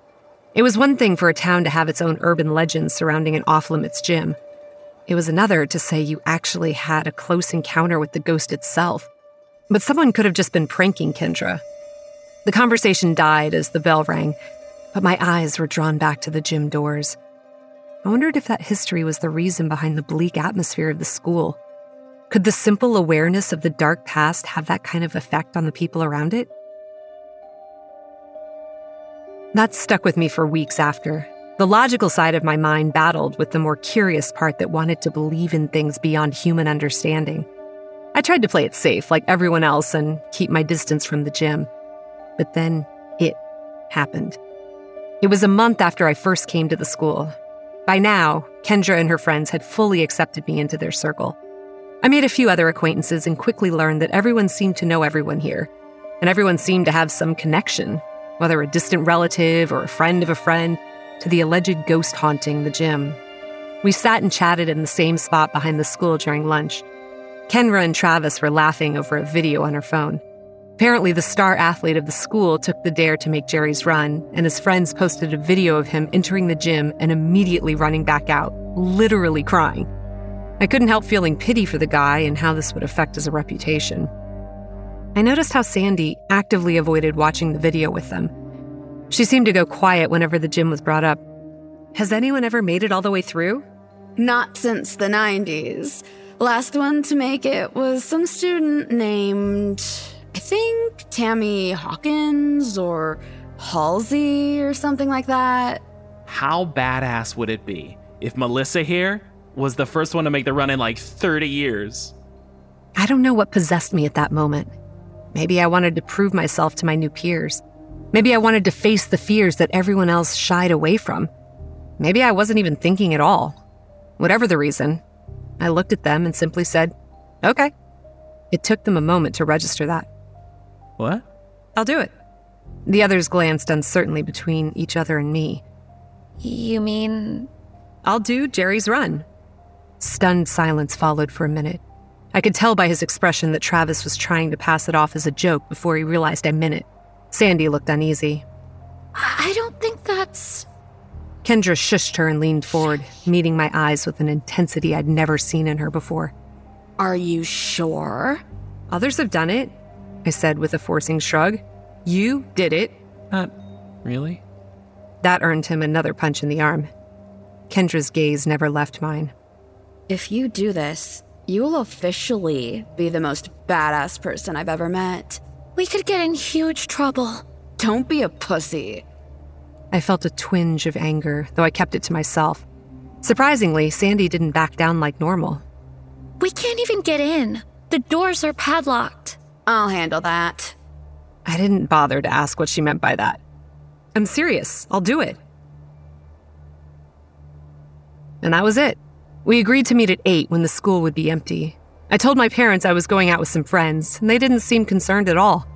M: It was one thing for a town to have its own urban legends surrounding an off limits gym. It was another to say you actually had a close encounter with the ghost itself. But someone could have just been pranking Kendra. The conversation died as the bell rang, but my eyes were drawn back to the gym doors. I wondered if that history was the reason behind the bleak atmosphere of the school. Could the simple awareness of the dark past have that kind of effect on the people around it? That stuck with me for weeks after. The logical side of my mind battled with the more curious part that wanted to believe in things beyond human understanding. I tried to play it safe, like everyone else, and keep my distance from the gym. But then it happened. It was a month after I first came to the school. By now, Kendra and her friends had fully accepted me into their circle. I made a few other acquaintances and quickly learned that everyone seemed to know everyone here, and everyone seemed to have some connection, whether a distant relative or a friend of a friend, to the alleged ghost haunting the gym. We sat and chatted in the same spot behind the school during lunch. Kendra and Travis were laughing over a video on her phone. Apparently, the star athlete of the school took the dare to make Jerry's run, and his friends posted a video of him entering the gym and immediately running back out, literally crying. I couldn't help feeling pity for the guy and how this would affect his reputation. I noticed how Sandi actively avoided watching the video with them. She seemed to go quiet whenever the gym was brought up. Has anyone ever made it all the way through?
N: Not since the 90s. Last one to make it was some student named, I think, Tammy Hawkins or Halsey or something like that.
Q: How badass would it be if Melissa here was the first one to make the run in like 30 years.
M: I don't know what possessed me at that moment. Maybe I wanted to prove myself to my new peers. Maybe I wanted to face the fears that everyone else shied away from. Maybe I wasn't even thinking at all. Whatever the reason, I looked at them and simply said, Okay. It took them a moment to register that.
Q: What?
M: I'll do it. The others glanced uncertainly between each other and me.
F: You mean.
M: I'll do Jerry's run. Stunned silence followed for a minute. I could tell by his expression that Travis was trying to pass it off as a joke before he realized I meant it. Sandi looked uneasy.
F: I don't think that's.
M: Kendra shushed her and leaned forward, meeting my eyes with an intensity I'd never seen in her before.
N: Are you sure?
M: Others have done it, I said with a forcing shrug. You did it.
Q: Not really.
M: That earned him another punch in the arm. Kendra's gaze never left mine.
N: If you do this, you will officially be the most badass person I've ever met.
F: We could get in huge trouble.
N: Don't be a pussy.
M: I felt a twinge of anger, though I kept it to myself. Surprisingly, Sandi didn't back down like normal.
F: We can't even get in. The doors are padlocked.
N: I'll handle that.
M: I didn't bother to ask what she meant by that. I'm serious. I'll do it. And that was it. We agreed to meet at 8 when the school would be empty. I told my parents I was going out with some friends, and they didn't seem concerned at all.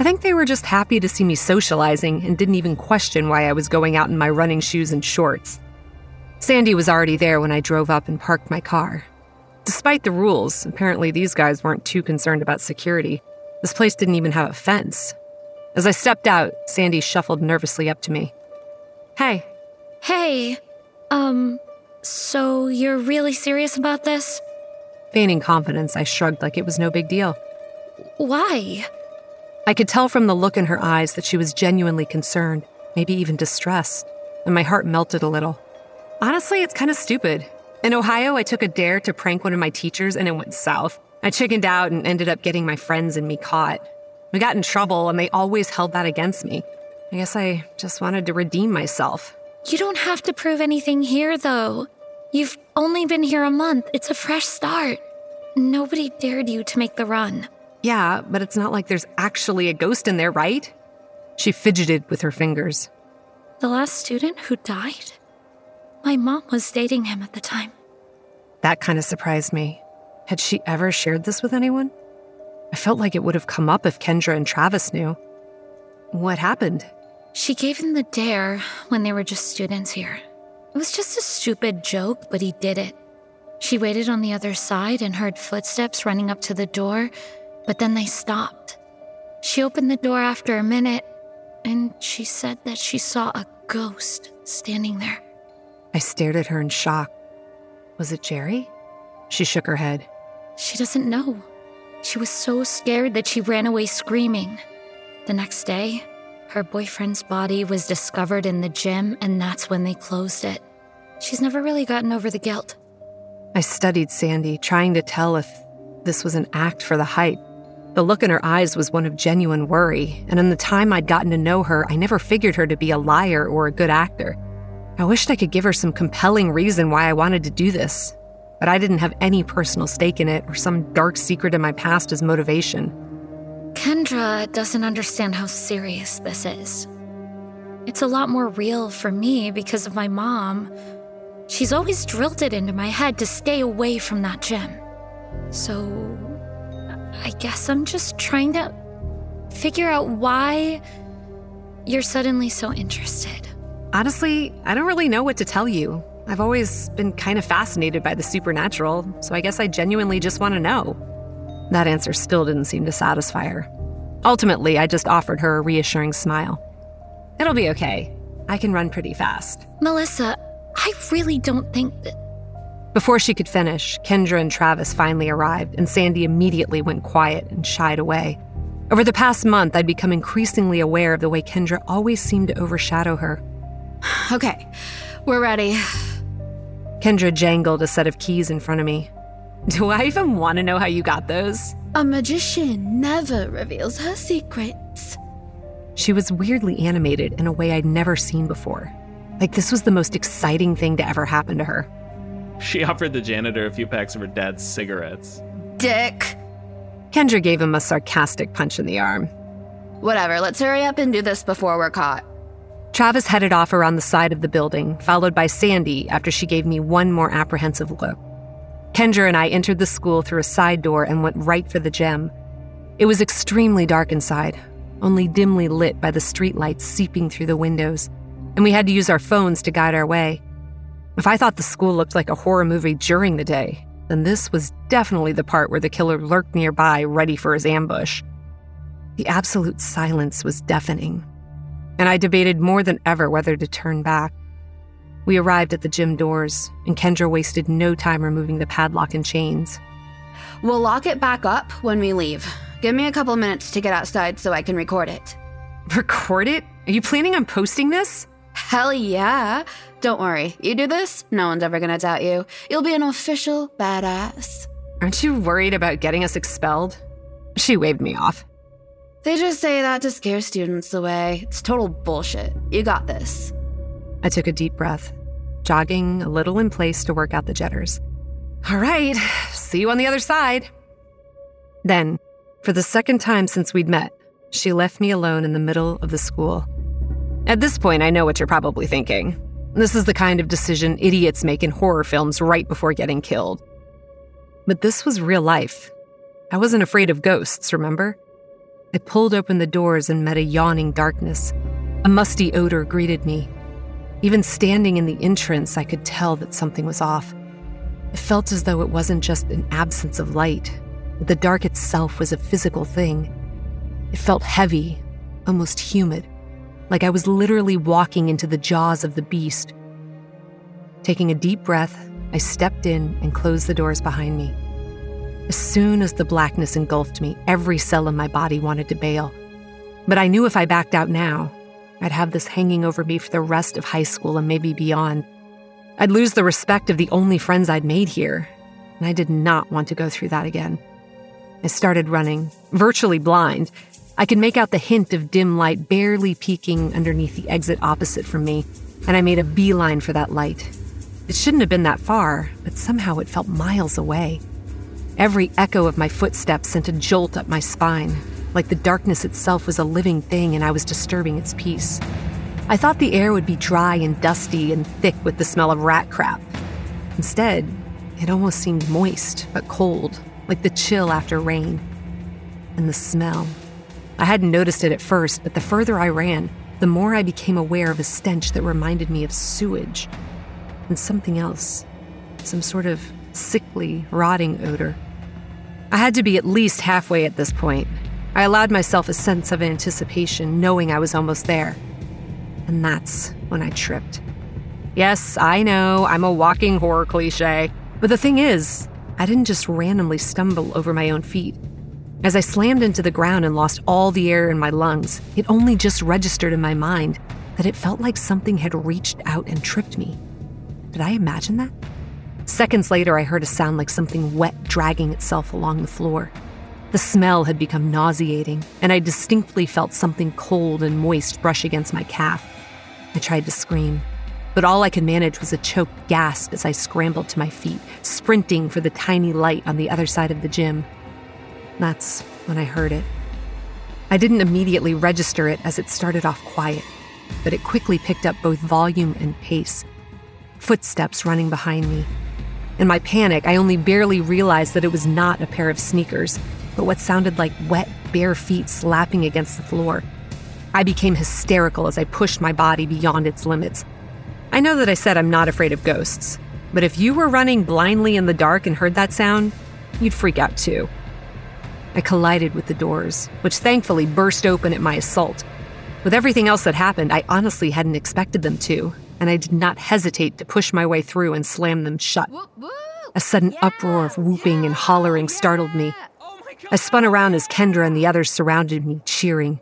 M: I think they were just happy to see me socializing and didn't even question why I was going out in my running shoes and shorts. Sandi was already there when I drove up and parked my car. Despite the rules, apparently these guys weren't too concerned about security. This place didn't even have a fence. As I stepped out, Sandi shuffled nervously up to me. Hey.
F: Hey. Um, so you're really serious about this?
M: Feigning confidence, I shrugged like it was no big deal.
F: Why?
M: I could tell from the look in her eyes that she was genuinely concerned, maybe even distressed, and my heart melted a little. Honestly, it's kind of stupid. In Ohio, I took a dare to prank one of my teachers and it went south. I chickened out and ended up getting my friends and me caught. We got in trouble and they always held that against me. I guess I just wanted to redeem myself.
F: You don't have to prove anything here, though. You've only been here a month. It's a fresh start. Nobody dared you to make the run.
M: Yeah, but it's not like there's actually a ghost in there, right? She fidgeted with her fingers.
F: The last student who died? My mom was dating him at the time.
M: That kind of surprised me. Had she ever shared this with anyone? I felt like it would have come up if Kendra and Travis knew. What happened?
F: She gave him the dare when they were just students here. It was just a stupid joke, but he did it. She waited on the other side and heard footsteps running up to the door, but then they stopped. She opened the door after a minute, and she said that she saw a ghost standing there.
M: I stared at her in shock. Was it Jerry? She shook her head.
F: She doesn't know. She was so scared that she ran away screaming. The next day, her boyfriend's body was discovered in the gym, and that's when they closed it. She's never really gotten over the guilt.
M: I studied Sandi, trying to tell if this was an act for the hype. The look in her eyes was one of genuine worry, and in the time I'd gotten to know her, I never figured her to be a liar or a good actor. I wished I could give her some compelling reason why I wanted to do this, but I didn't have any personal stake in it or some dark secret in my past as motivation.
F: Kendra doesn't understand how serious this is. It's a lot more real for me because of my mom. She's always drilled it into my head to stay away from that gym. So, I guess I'm just trying to figure out why you're suddenly so interested.
M: Honestly, I don't really know what to tell you. I've always been kind of fascinated by the supernatural, so I guess I genuinely just want to know. That answer still didn't seem to satisfy her. Ultimately, I just offered her a reassuring smile. It'll be okay. I can run pretty fast.
F: Melissa, I really don't think that.
M: Before she could finish, Kendra and Travis finally arrived, and Sandi immediately went quiet and shied away. Over the past month, I'd become increasingly aware of the way Kendra always seemed to overshadow her.
N: Okay, we're ready.
M: Kendra jangled a set of keys in front of me. Do I even want to know how you got those?
N: A magician never reveals her secrets.
M: She was weirdly animated in a way I'd never seen before. Like this was the most exciting thing to ever happen to her.
Q: She offered the janitor a few packs of her dad's cigarettes.
N: Dick.
M: Kendra gave him a sarcastic punch in the arm.
N: Whatever, let's hurry up and do this before we're caught.
M: Travis headed off around the side of the building, followed by Sandi after she gave me one more apprehensive look. Kendra and I entered the school through a side door and went right for the gym. It was extremely dark inside, only dimly lit by the streetlights seeping through the windows, and we had to use our phones to guide our way. If I thought the school looked like a horror movie during the day, then this was definitely the part where the killer lurked nearby, ready for his ambush. The absolute silence was deafening, and I debated more than ever whether to turn back. We arrived at the gym doors, and Kendra wasted no time removing the padlock and chains.
N: We'll lock it back up when we leave. Give me a couple minutes to get outside so I can record it.
M: Record it? Are you planning on posting this?
N: Hell yeah. Don't worry. You do this, no one's ever gonna doubt you. You'll be an official badass.
M: Aren't you worried about getting us expelled? She waved me off.
N: They just say that to scare students away. It's total bullshit. You got this.
M: I took a deep breath, jogging a little in place to work out the jitters. All right, see you on the other side. Then, for the second time since we'd met, she left me alone in the middle of the school. At this point, I know what you're probably thinking. This is the kind of decision idiots make in horror films right before getting killed. But this was real life. I wasn't afraid of ghosts, remember? I pulled open the doors and met a yawning darkness. A musty odor greeted me. Even standing in the entrance, I could tell that something was off. It felt as though it wasn't just an absence of light, but the dark itself was a physical thing. It felt heavy, almost humid, like I was literally walking into the jaws of the beast. Taking a deep breath, I stepped in and closed the doors behind me. As soon as the blackness engulfed me, every cell in my body wanted to bail. But I knew if I backed out now, I'd have this hanging over me for the rest of high school and maybe beyond. I'd lose the respect of the only friends I'd made here, and I did not want to go through that again. I started running, virtually blind. I could make out the hint of dim light barely peeking underneath the exit opposite from me, and I made a beeline for that light. It shouldn't have been that far, but somehow it felt miles away. Every echo of my footsteps sent a jolt up my spine, like the darkness itself was a living thing and I was disturbing its peace. I thought the air would be dry and dusty and thick with the smell of rat crap. Instead, it almost seemed moist but cold, like the chill after rain. And the smell. I hadn't noticed it at first, but the further I ran, the more I became aware of a stench that reminded me of sewage and something else. Some sort of sickly, rotting odor. I had to be at least halfway at this point. I allowed myself a sense of anticipation, knowing I was almost there. And that's when I tripped. Yes, I know, I'm a walking horror cliche. But the thing is, I didn't just randomly stumble over my own feet. As I slammed into the ground and lost all the air in my lungs, it only just registered in my mind that it felt like something had reached out and tripped me. Did I imagine that? Seconds later, I heard a sound like something wet dragging itself along the floor. The smell had become nauseating, and I distinctly felt something cold and moist brush against my calf. I tried to scream, but all I could manage was a choked gasp as I scrambled to my feet, sprinting for the tiny light on the other side of the gym. That's when I heard it. I didn't immediately register it as it started off quiet, but it quickly picked up both volume and pace. Footsteps running behind me. In my panic, I only barely realized that it was not a pair of sneakers, but what sounded like wet, bare feet slapping against the floor. I became hysterical as I pushed my body beyond its limits. I know that I said I'm not afraid of ghosts, but if you were running blindly in the dark and heard that sound, you'd freak out too. I collided with the doors, which thankfully burst open at my assault. With everything else that happened, I honestly hadn't expected them to, and I did not hesitate to push my way through and slam them shut. A sudden uproar of whooping and hollering startled me. Oh I spun around as Kendra and the others surrounded me, cheering.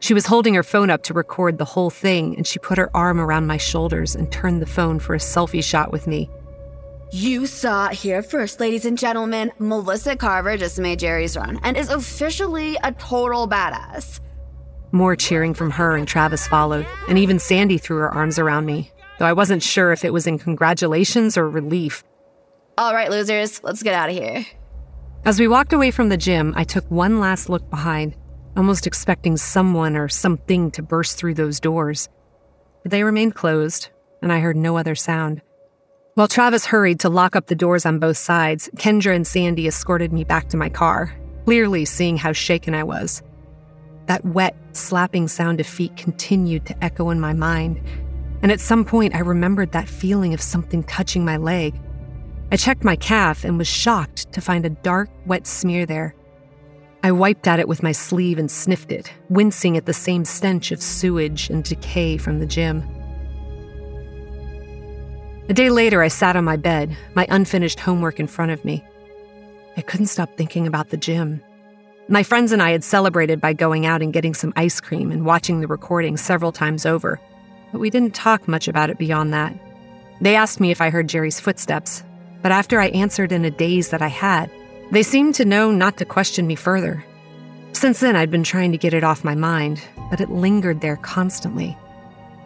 M: She was holding her phone up to record the whole thing, and she put her arm around my shoulders and turned the phone for a selfie shot with me.
N: You saw it here first, ladies and gentlemen. Melissa Carver just made Jerry's run and is officially a total badass.
M: More cheering from her and Travis followed, and even Sandi threw her arms around me. though I wasn't sure if it was in congratulations or relief.
N: All right, losers, let's get out of here.
M: As we walked away from the gym, I took one last look behind, almost expecting someone or something to burst through those doors. But they remained closed, and I heard no other sound. While Travis hurried to lock up the doors on both sides, Kendra and Sandi escorted me back to my car, clearly seeing how shaken I was. That wet, slapping sound of feet continued to echo in my mind, and at some point I remembered that feeling of something touching my leg. I checked my calf and was shocked to find a dark, wet smear there. I wiped at it with my sleeve and sniffed it, wincing at the same stench of sewage and decay from the gym. A day later, I sat on my bed, my unfinished homework in front of me. I couldn't stop thinking about the gym. My friends and I had celebrated by going out and getting some ice cream and watching the recording several times over, but we didn't talk much about it beyond that. They asked me if I heard Jerry's footsteps, but after I answered in a daze that I had, they seemed to know not to question me further. Since then, I'd been trying to get it off my mind, but it lingered there constantly.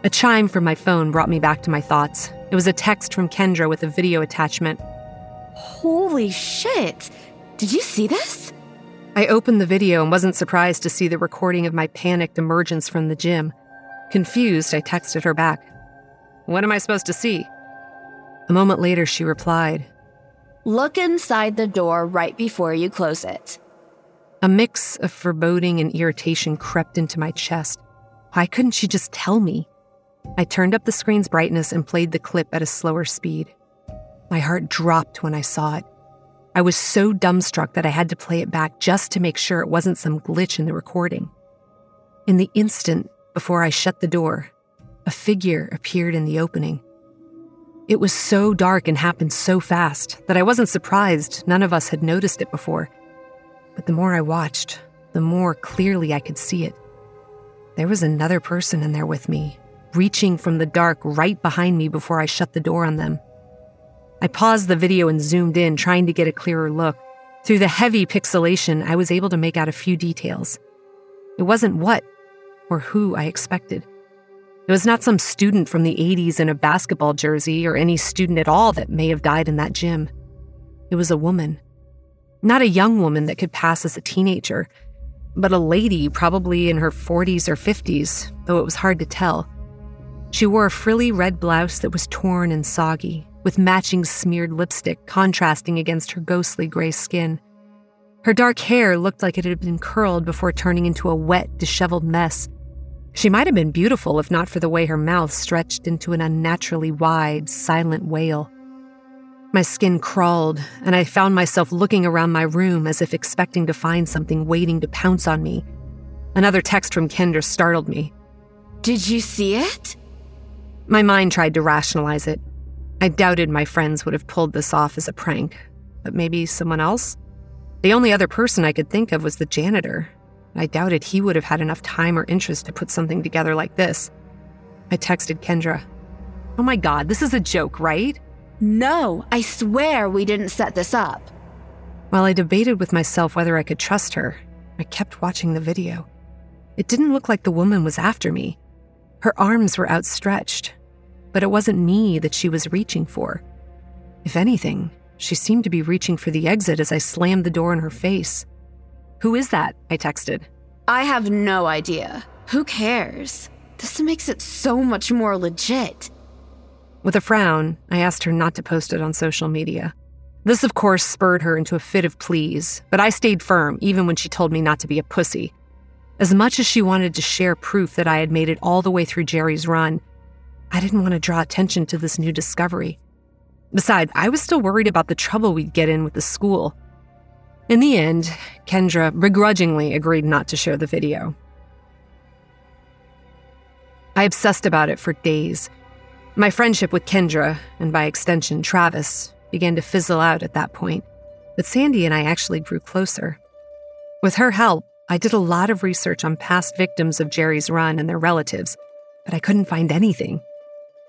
M: A chime from my phone brought me back to my thoughts. It was a text from Kendra with a video attachment.
N: Holy shit! Did you see this?
M: I opened the video and wasn't surprised to see the recording of my panicked emergence from the gym. Confused, I texted her back. What am I supposed to see? A moment later, she replied,
N: Look inside the door right before you close it.
M: A mix of foreboding and irritation crept into my chest. Why couldn't she just tell me? I turned up the screen's brightness and played the clip at a slower speed. My heart dropped when I saw it. I was so dumbstruck that I had to play it back just to make sure it wasn't some glitch in the recording. In the instant before I shut the door, a figure appeared in the opening. It was so dark and happened so fast that I wasn't surprised none of us had noticed it before. But the more I watched, the more clearly I could see it. There was another person in there with me, reaching from the dark right behind me before I shut the door on them. I paused the video and zoomed in, trying to get a clearer look. Through the heavy pixelation, I was able to make out a few details. It wasn't what or who I expected. It was not some student from the 80s in a basketball jersey or any student at all that may have died in that gym. It was a woman. Not a young woman that could pass as a teenager, but a lady probably in her 40s or 50s, though it was hard to tell. She wore a frilly red blouse that was torn and soggy, with matching smeared lipstick contrasting against her ghostly gray skin. Her dark hair looked like it had been curled before turning into a wet, disheveled mess. She might have been beautiful if not for the way her mouth stretched into an unnaturally wide, silent wail. My skin crawled, and I found myself looking around my room as if expecting to find something waiting to pounce on me. Another text from Kendra startled me.
N: Did you see it?
M: My mind tried to rationalize it. I doubted my friends would have pulled this off as a prank, but maybe someone else? The only other person I could think of was the janitor. I doubted he would have had enough time or interest to put something together like this. I texted Kendra. Oh my god, this is a joke, right?
N: No, I swear we didn't set this up.
M: While I debated with myself whether I could trust her, I kept watching the video. It didn't look like the woman was after me. Her arms were outstretched, but it wasn't me that she was reaching for. If anything, she seemed to be reaching for the exit as I slammed the door in her face. Who is that? I texted.
N: I have no idea. Who cares? This makes it so much more legit.
M: With a frown, I asked her not to post it on social media. This, of course, spurred her into a fit of pleas, but I stayed firm even when she told me not to be a pussy. As much as she wanted to share proof that I had made it all the way through Jerry's run, I didn't want to draw attention to this new discovery. Besides, I was still worried about the trouble we'd get in with the school. In the end, Kendra begrudgingly agreed not to share the video. I obsessed about it for days. My friendship with Kendra, and by extension Travis, began to fizzle out at that point, but Sandi and I actually grew closer. With her help, I did a lot of research on past victims of Jerry's run and their relatives, but I couldn't find anything.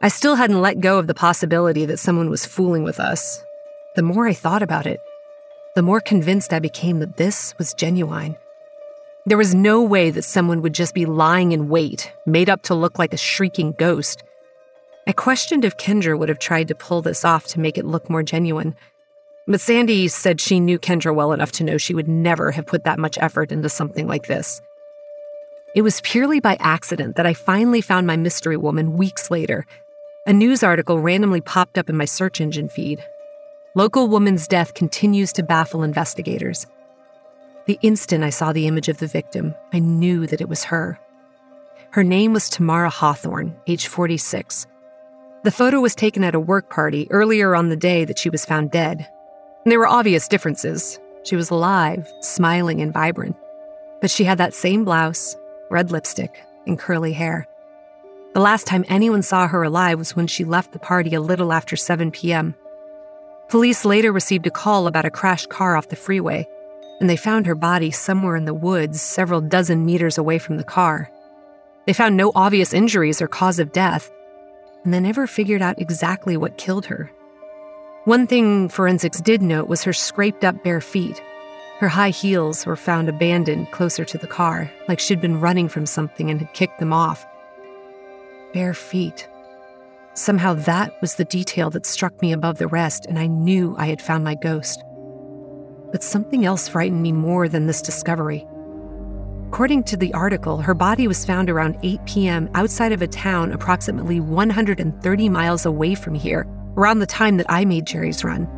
M: I still hadn't let go of the possibility that someone was fooling with us. The more I thought about it, the more convinced I became that this was genuine. There was no way that someone would just be lying in wait, made up to look like a shrieking ghost. I questioned if Kendra would have tried to pull this off to make it look more genuine. But Sandi said she knew Kendra well enough to know she would never have put that much effort into something like this. It was purely by accident that I finally found my mystery woman weeks later. A news article randomly popped up in my search engine feed. Local woman's death continues to baffle investigators. The instant I saw the image of the victim, I knew that it was her. Her name was Tamara Hawthorne, age 46. The photo was taken at a work party earlier on the day that she was found dead. And there were obvious differences. She was alive, smiling, and vibrant. But she had that same blouse, red lipstick, and curly hair. The last time anyone saw her alive was when she left the party a little after 7 p.m. Police later received a call about a crashed car off the freeway, and they found her body somewhere in the woods several dozen meters away from the car. They found no obvious injuries or cause of death, and they never figured out exactly what killed her. One thing forensics did note was her scraped up bare feet. Her high heels were found abandoned closer to the car, like she'd been running from something and had kicked them off. Bare feet. Somehow that was the detail that struck me above the rest, and I knew I had found my ghost. But something else frightened me more than this discovery. According to the article, her body was found around 8 p.m. outside of a town approximately 130 miles away from here, around the time that I made Jerry's run.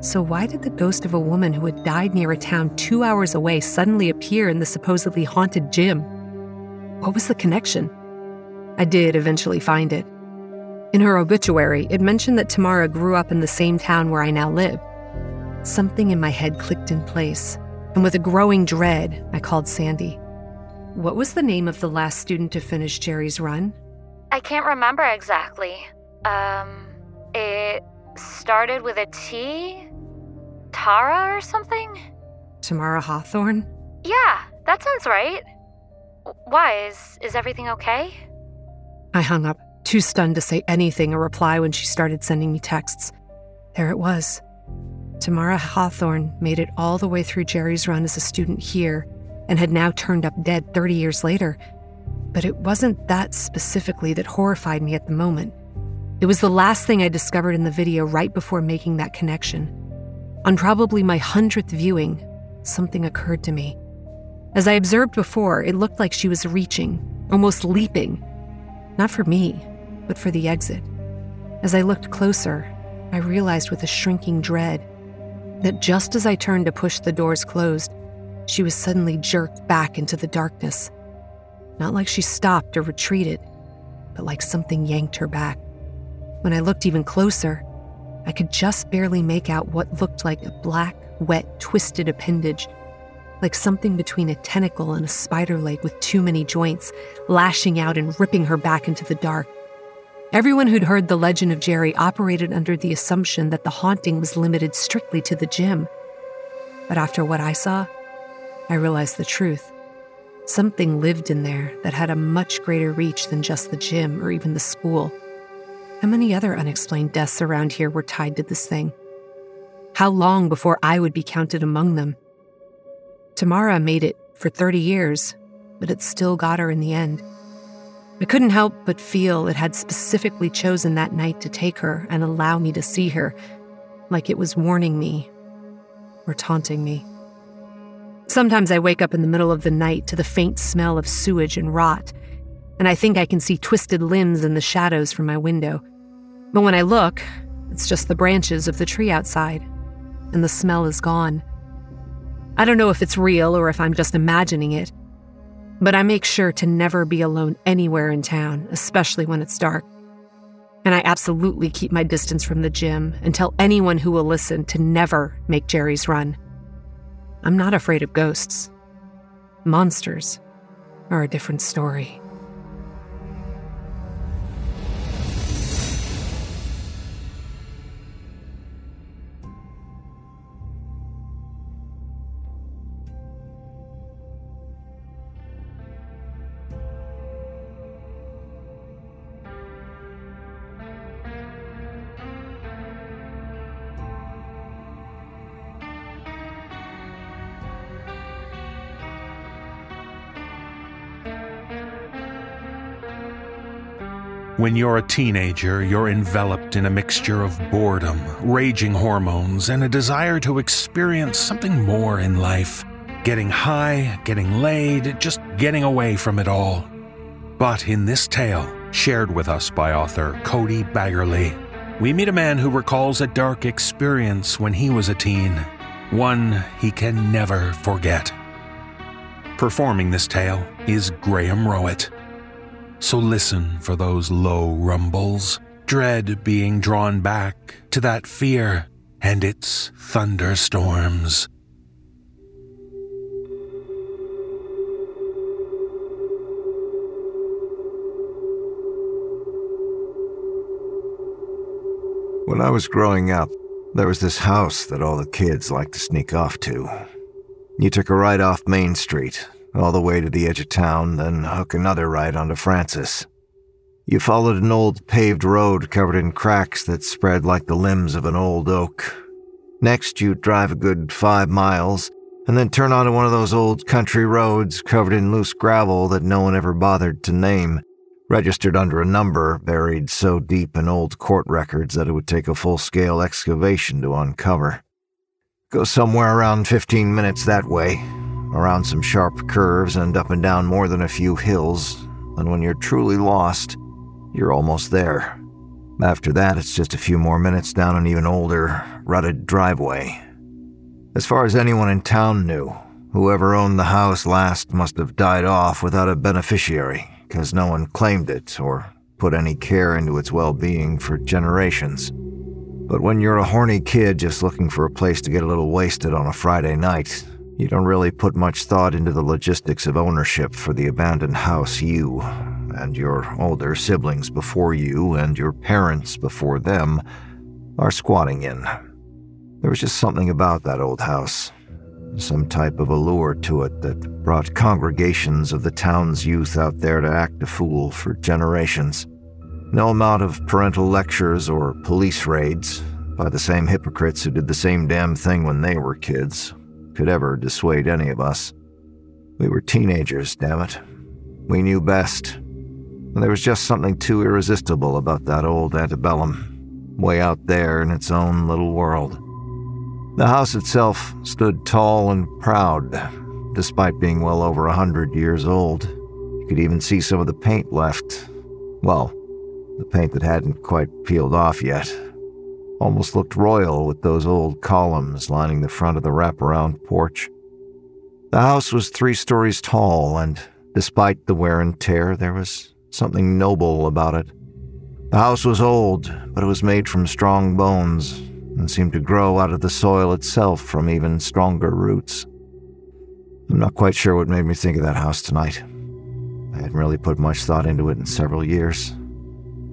M: So, why did the ghost of a woman who had died near a town two hours away suddenly appear in the supposedly haunted gym? What was the connection? I did eventually find it. In her obituary, it mentioned that Tamara grew up in the same town where I now live. Something in my head clicked in place and with a growing dread, I called Sandi. What was the name of the last student to finish Jerry's run?
F: I can't remember exactly. Um, it started with a T? Tara or something?
M: Tamara Hawthorne?
F: Yeah, that sounds right. Why? Is, is everything okay?
M: I hung up, too stunned to say anything or reply when she started sending me texts. There it was Tamara Hawthorne made it all the way through Jerry's run as a student here and had now turned up dead 30 years later. But it wasn't that specifically that horrified me at the moment. It was the last thing I discovered in the video right before making that connection. On probably my hundredth viewing, something occurred to me. As I observed before, it looked like she was reaching, almost leaping. Not for me, but for the exit. As I looked closer, I realized with a shrinking dread that just as I turned to push the doors closed, she was suddenly jerked back into the darkness. Not like she stopped or retreated, but like something yanked her back. When I looked even closer, I could just barely make out what looked like a black, wet, twisted appendage, like something between a tentacle and a spider leg with too many joints, lashing out and ripping her back into the dark. Everyone who'd heard the legend of Jerry operated under the assumption that the haunting was limited strictly to the gym. But after what I saw, I realized the truth. Something lived in there that had a much greater reach than just the gym or even the school. How many other unexplained deaths around here were tied to this thing? How long before I would be counted among them? Tamara made it for 30 years, but it still got her in the end. I couldn't help but feel it had specifically chosen that night to take her and allow me to see her, like it was warning me or taunting me. Sometimes I wake up in the middle of the night to the faint smell of sewage and rot, and I think I can see twisted limbs in the shadows from my window. But when I look, it's just the branches of the tree outside, and the smell is gone. I don't know if it's real or if I'm just imagining it, but I make sure to never be alone anywhere in town, especially when it's dark. And I absolutely keep my distance from the gym and tell anyone who will listen to never make Jerry's run. I'm not afraid of ghosts. Monsters are a different story.
C: When you're a teenager, you're enveloped in a mixture of boredom, raging hormones, and a desire to experience something more in life. Getting high, getting laid, just getting away from it all. But in this tale, shared with us by author Cody Baggerly, we meet a man who recalls a dark experience when he was a teen, one he can never forget. Performing this tale is Graham Rowat. So listen for those low rumbles, dread being drawn back to that fear and its thunderstorms.
R: When I was growing up, there was this house that all the kids liked to sneak off to. You took a right off Main Street, all the way to the edge of town, then hook another right onto Francis. You followed an old paved road covered in cracks that spread like the limbs of an old oak. Next, you'd drive a good five miles, and then turn onto one of those old country roads covered in loose gravel that no one ever bothered to name registered under a number buried so deep in old court records that it would take a full scale excavation to uncover. Go somewhere around 15 minutes that way, around some sharp curves and up and down more than a few hills, and when you're truly lost, you're almost there. After that, it's just a few more minutes down an even older, rutted driveway. As far as anyone in town knew, whoever owned the house last must have died off without a beneficiary because no one claimed it or put any care into its well being for generations. But when you're a horny kid just looking for a place to get a little wasted on a Friday night, you don't really put much thought into the logistics of ownership for the abandoned house you, and your older siblings before you, and your parents before them, are squatting in. There was just something about that old house some type of allure to it that brought congregations of the town's youth out there to act a fool for generations. No amount of parental lectures or police raids by the same hypocrites who did the same damn thing when they were kids could ever dissuade any of us. We were teenagers, damn it. We knew best. And there was just something too irresistible about that old antebellum, way out there in its own little world. The house itself stood tall and proud, despite being well over a hundred years old. You could even see some of the paint left. Well, the paint that hadn't quite peeled off yet. Almost looked royal with those old columns lining the front of the wraparound porch. The house was three stories tall, and despite the wear and tear, there was something noble about it. The house was old, but it was made from strong bones, and seemed to grow out of the soil itself from even stronger roots. I'm not quite sure what made me think of that house tonight. I hadn't really put much thought into it in several years.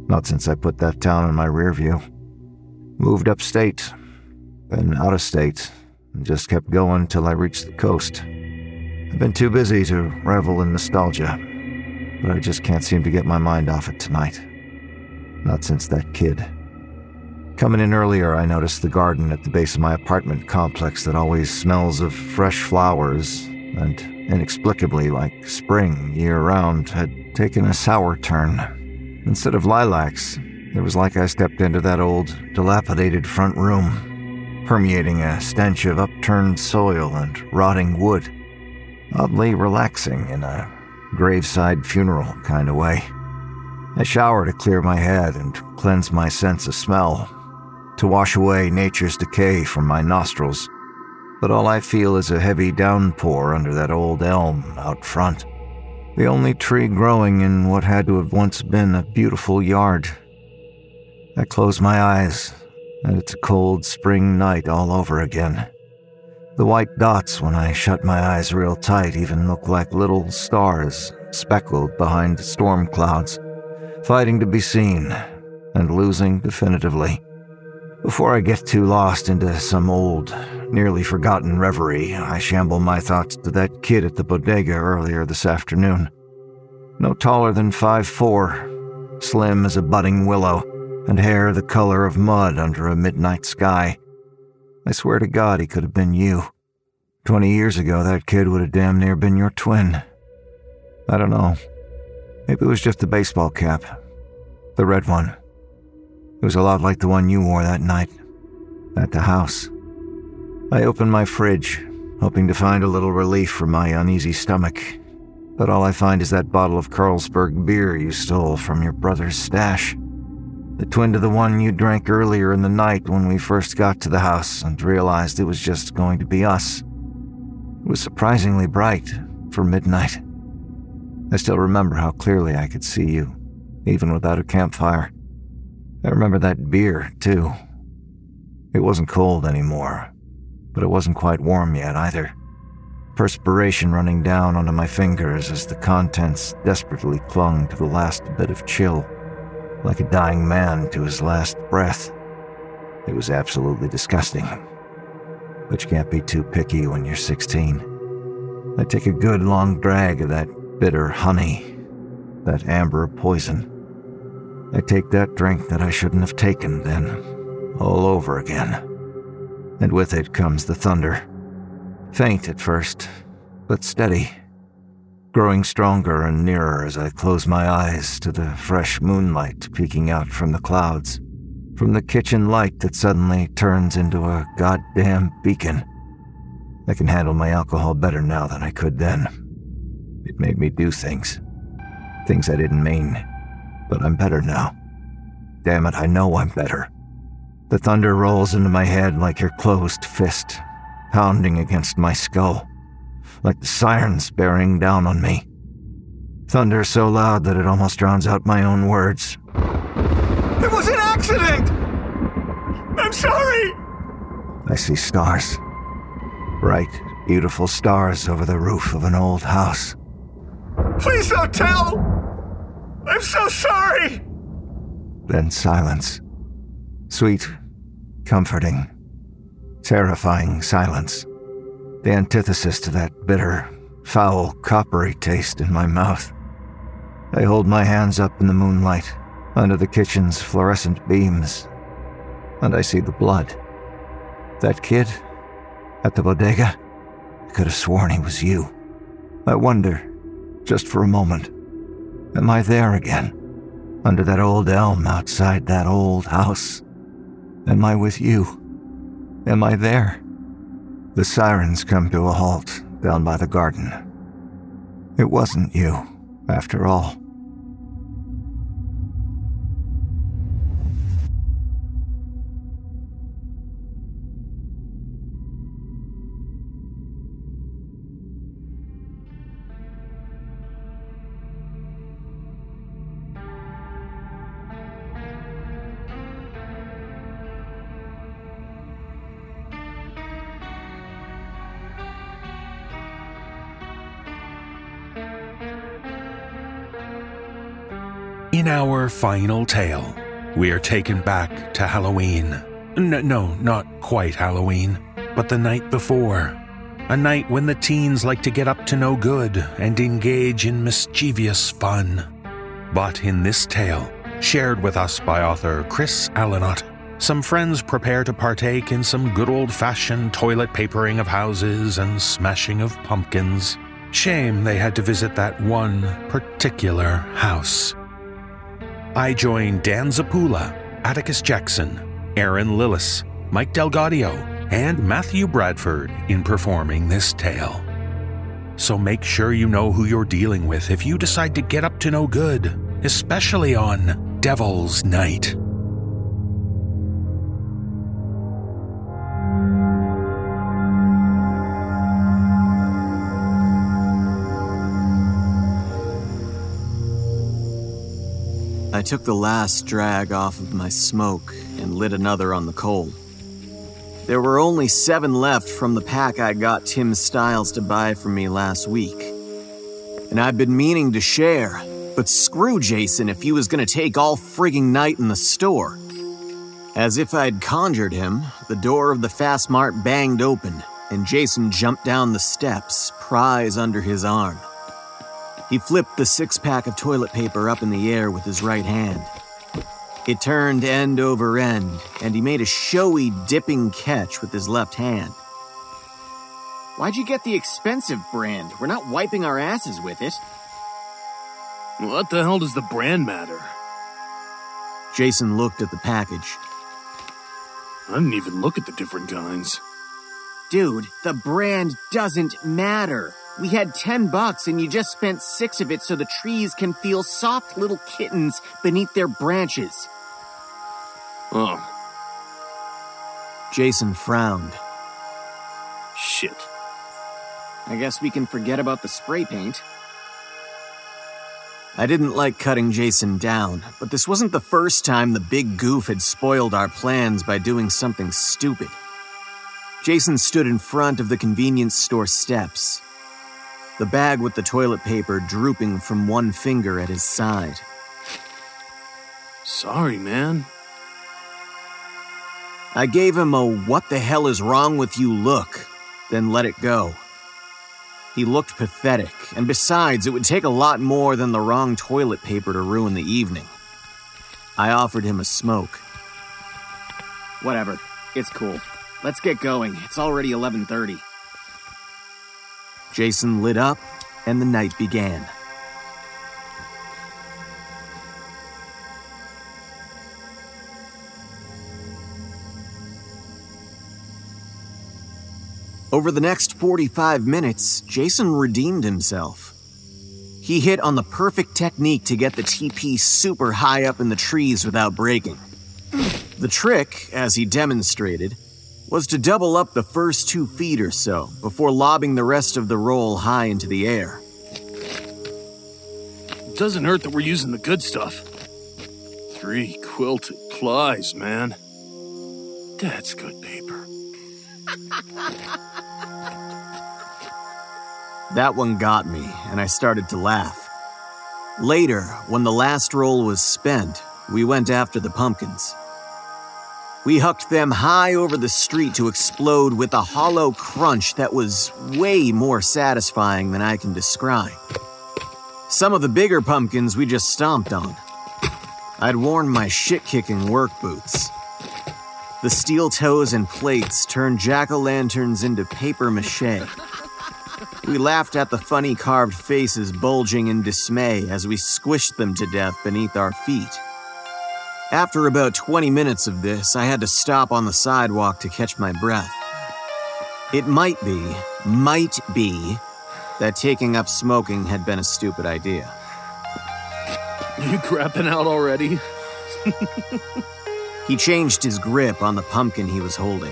R: Not since I put that town in my rear view. Moved upstate, then out of state, and just kept going till I reached the coast. I've been too busy to revel in nostalgia, but I just can't seem to get my mind off it tonight. Not since that kid. Coming in earlier, I noticed the garden at the base of my apartment complex that always smells of fresh flowers, and inexplicably, like spring year round, had taken a sour turn. Instead of lilacs, it was like I stepped into that old, dilapidated front room, permeating a stench of upturned soil and rotting wood. Oddly relaxing in a graveside funeral kind of way. I shower to clear my head and cleanse my sense of smell to wash away nature's decay from my nostrils, but all I feel is a heavy downpour under that old elm out front. The only tree growing in what had to have once been a beautiful yard. I close my eyes, and it's a cold spring night all over again. The white dots, when I shut my eyes real tight, even look like little stars speckled behind storm clouds, fighting to be seen and losing definitively. Before I get too lost into some old, nearly forgotten reverie, I shamble my thoughts to that kid at the bodega earlier this afternoon. No taller than five four, slim as a budding willow, and hair the color of mud under a midnight sky. I swear to God he could have been you. Twenty years ago, that kid would have damn near been your twin. I don't know. Maybe it was just the baseball cap. The red one. It was a lot like the one you wore that night. At the house. I opened my fridge, hoping to find a little relief for my uneasy stomach. But all I find is that bottle of Carlsberg beer you stole from your brother's stash. The twin to the one you drank earlier in the night when we first got to the house and realized it was just going to be us. It was surprisingly bright for midnight. I still remember how clearly I could see you, even without a campfire. I remember that beer, too. It wasn't cold anymore, but it wasn't quite warm yet either. Perspiration running down onto my fingers as the contents desperately clung to the last bit of chill, like a dying man to his last breath. It was absolutely disgusting. But you can't be too picky when you're 16. I take a good long drag of that bitter honey, that amber poison. I take that drink that I shouldn't have taken, then, all over again. And with it comes the thunder. Faint at first, but steady. Growing stronger and nearer as I close my eyes to the fresh moonlight peeking out from the clouds, from the kitchen light that suddenly turns into a goddamn beacon. I can handle my alcohol better now than I could then. It made me do things. Things I didn't mean. But I'm better now. Damn it, I know I'm better. The thunder rolls into my head like your closed fist, pounding against my skull, like the sirens bearing down on me. Thunder so loud that it almost drowns out my own words.
O: It was an accident! I'm sorry!
R: I see stars. Bright, beautiful stars over the roof of an old house.
O: Please don't tell! I'm so sorry!
R: Then silence. Sweet, comforting, terrifying silence. The antithesis to that bitter, foul, coppery taste in my mouth. I hold my hands up in the moonlight, under the kitchen's fluorescent beams, and I see the blood. That kid, at the bodega, I could have sworn he was you. I wonder, just for a moment, am I there again? Under that old elm outside that old house? Am I with you? Am I there? The sirens come to a halt down by the garden. It wasn't you, after all.
C: In our final tale, we are taken back to Halloween. N- no, not quite Halloween, but the night before. A night when the teens like to get up to no good and engage in mischievous fun. But in this tale, shared with us by author Chris Allinotte, some friends prepare to partake in some good old fashioned toilet papering of houses and smashing of pumpkins. Shame they had to visit that one particular house. I join Dan Zappulla, Atticus Jackson, Erin Lillis, Mike DelGaudio, and Matthew Bradford in performing this tale. So make sure you know who you're dealing with if you decide to get up to no good, especially on Devil's Night.
S: I took the last drag off of my smoke and lit another on the coal. There were only seven left from the pack I got Tim Styles to buy for me last week. And I've been meaning to share, but screw Jason if he was gonna take all frigging night in the store. As if I'd conjured him, the door of the Fast Mart banged open, and Jason jumped down the steps, prize under his arm. He flipped the six pack of toilet paper up in the air with his right hand. It turned end over end, and he made a showy dipping catch with his left hand.
T: Why'd you get the expensive brand? We're not wiping our asses with it.
U: What the hell does the brand matter?
S: Jason looked at the package.
O: I didn't even look at the different kinds.
T: Dude, the brand doesn't matter. We had 10 bucks and you just spent six of it so the trees can feel soft little kittens beneath their branches.
O: Oh,
S: Jason frowned.
O: shit.
T: I guess we can forget about the spray paint.
S: I didn't like cutting Jason down, but this wasn't the first time the big goof had spoiled our plans by doing something stupid. Jason stood in front of the convenience store steps, the bag with the toilet paper drooping from one finger at his side.
O: Sorry, man.
S: I gave him a what the hell is wrong with you look, then let it go. He looked pathetic, and besides, it would take a lot more than the wrong toilet paper to ruin the evening. I offered him a smoke.
T: Whatever. It's cool. Let's get going. It's already 11:30.
S: Jason lit up, and the night began. Over the next 45 minutes, Jason redeemed himself. He hit on the perfect technique to get the TP super high up in the trees without breaking. The trick, as he demonstrated, was to double up the first two feet or so before lobbing the rest of the roll high into the air.
O: It Doesn't hurt that we're using the good stuff. Three quilted plies, man. That's good paper.
S: That one got me, and I started to laugh. Later, when the last roll was spent, we went after the pumpkins. We hucked them high over the street to explode with a hollow crunch that was way more satisfying than I can describe. Some of the bigger pumpkins we just stomped on. I'd worn my shit kicking work boots. The steel toes and plates turned jack o' lanterns into paper mache. We laughed at the funny carved faces bulging in dismay as we squished them to death beneath our feet. After about 20 minutes of this, I had to stop on the sidewalk to catch my breath. It might be, might be, that taking up smoking had been a stupid idea.
O: You crapping out already?
S: He changed his grip on the pumpkin he was holding.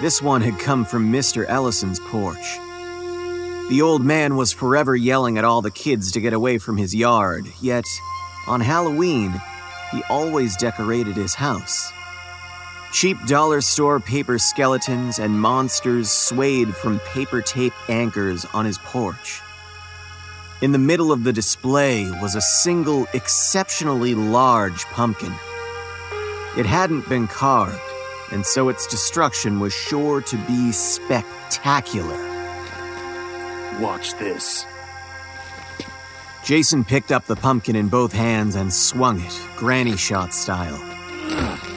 S: This one had come from Mr. Ellison's porch. The old man was forever yelling at all the kids to get away from his yard, yet, on Halloween, he always decorated his house. Cheap dollar store paper skeletons and monsters swayed from paper tape anchors on his porch. In the middle of the display was a single exceptionally large pumpkin. It hadn't been carved, and so its destruction was sure to be spectacular.
O: Watch this.
S: Jason picked up the pumpkin in both hands and swung it, granny shot style.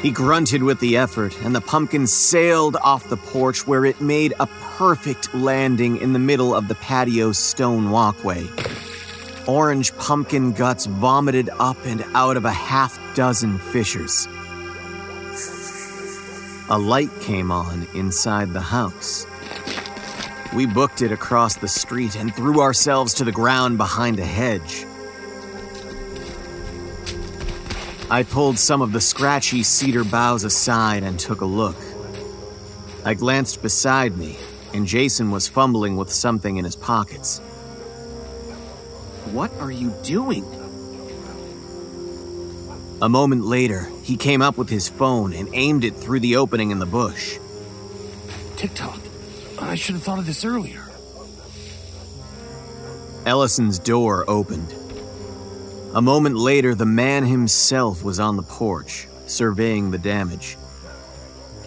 S: He grunted with the effort, and the pumpkin sailed off the porch where it made a perfect landing in the middle of the patio's stone walkway. Orange pumpkin guts vomited up and out of a half dozen fissures. A light came on inside the house. We booked it across the street and threw ourselves to the ground behind a hedge. I pulled some of the scratchy cedar boughs aside and took a look. I glanced beside me, and Jason was fumbling with something in his pockets.
T: What are you doing?
S: A moment later, he came up with his phone and aimed it through the opening in the bush.
O: TikTok. I should have thought of this earlier.
S: Ellison's door opened. A moment later, the man himself was on the porch, surveying the damage.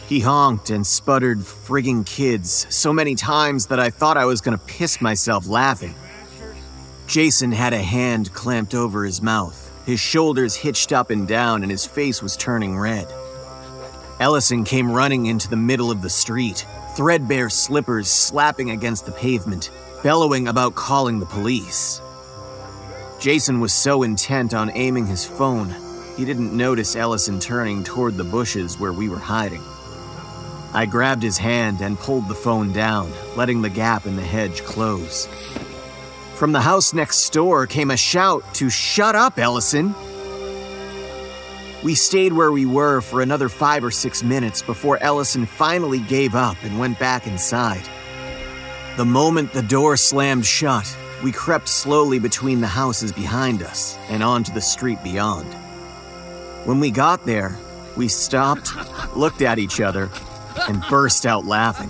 S: He honked and sputtered frigging kids so many times that I thought I was gonna piss myself laughing. Jason had a hand clamped over his mouth, his shoulders hitched up and down, and his face was turning red. Ellison came running into the middle of the street, threadbare slippers slapping against the pavement, bellowing about calling the police. Jason was so intent on aiming his phone, he didn't notice Ellison turning toward the bushes where we were hiding. I grabbed his hand and pulled the phone down, letting the gap in the hedge close. From the house next door came a shout to shut up, Ellison. We stayed where we were for another five or six minutes before Ellison finally gave up and went back inside. The moment the door slammed shut, we crept slowly between the houses behind us and onto the street beyond. When we got there, we stopped, looked at each other, and burst out laughing.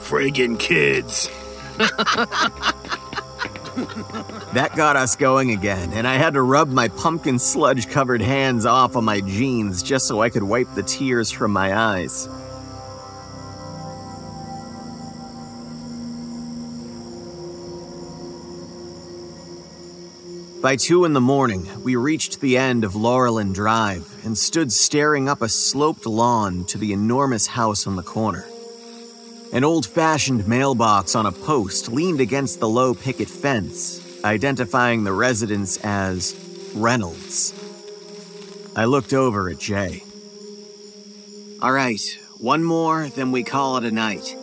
O: Friggin' kids.
S: That got us going again, and I had to rub my pumpkin sludge covered hands off on my jeans just so I could wipe the tears from my eyes. By two in the morning, we reached the end of Laurelin Drive and stood staring up a sloped lawn to the enormous house on the corner. An old fashioned mailbox on a post leaned against the low picket fence, identifying the residence as Reynolds. I looked over at Jay.
T: All right, one more, then we call it a night.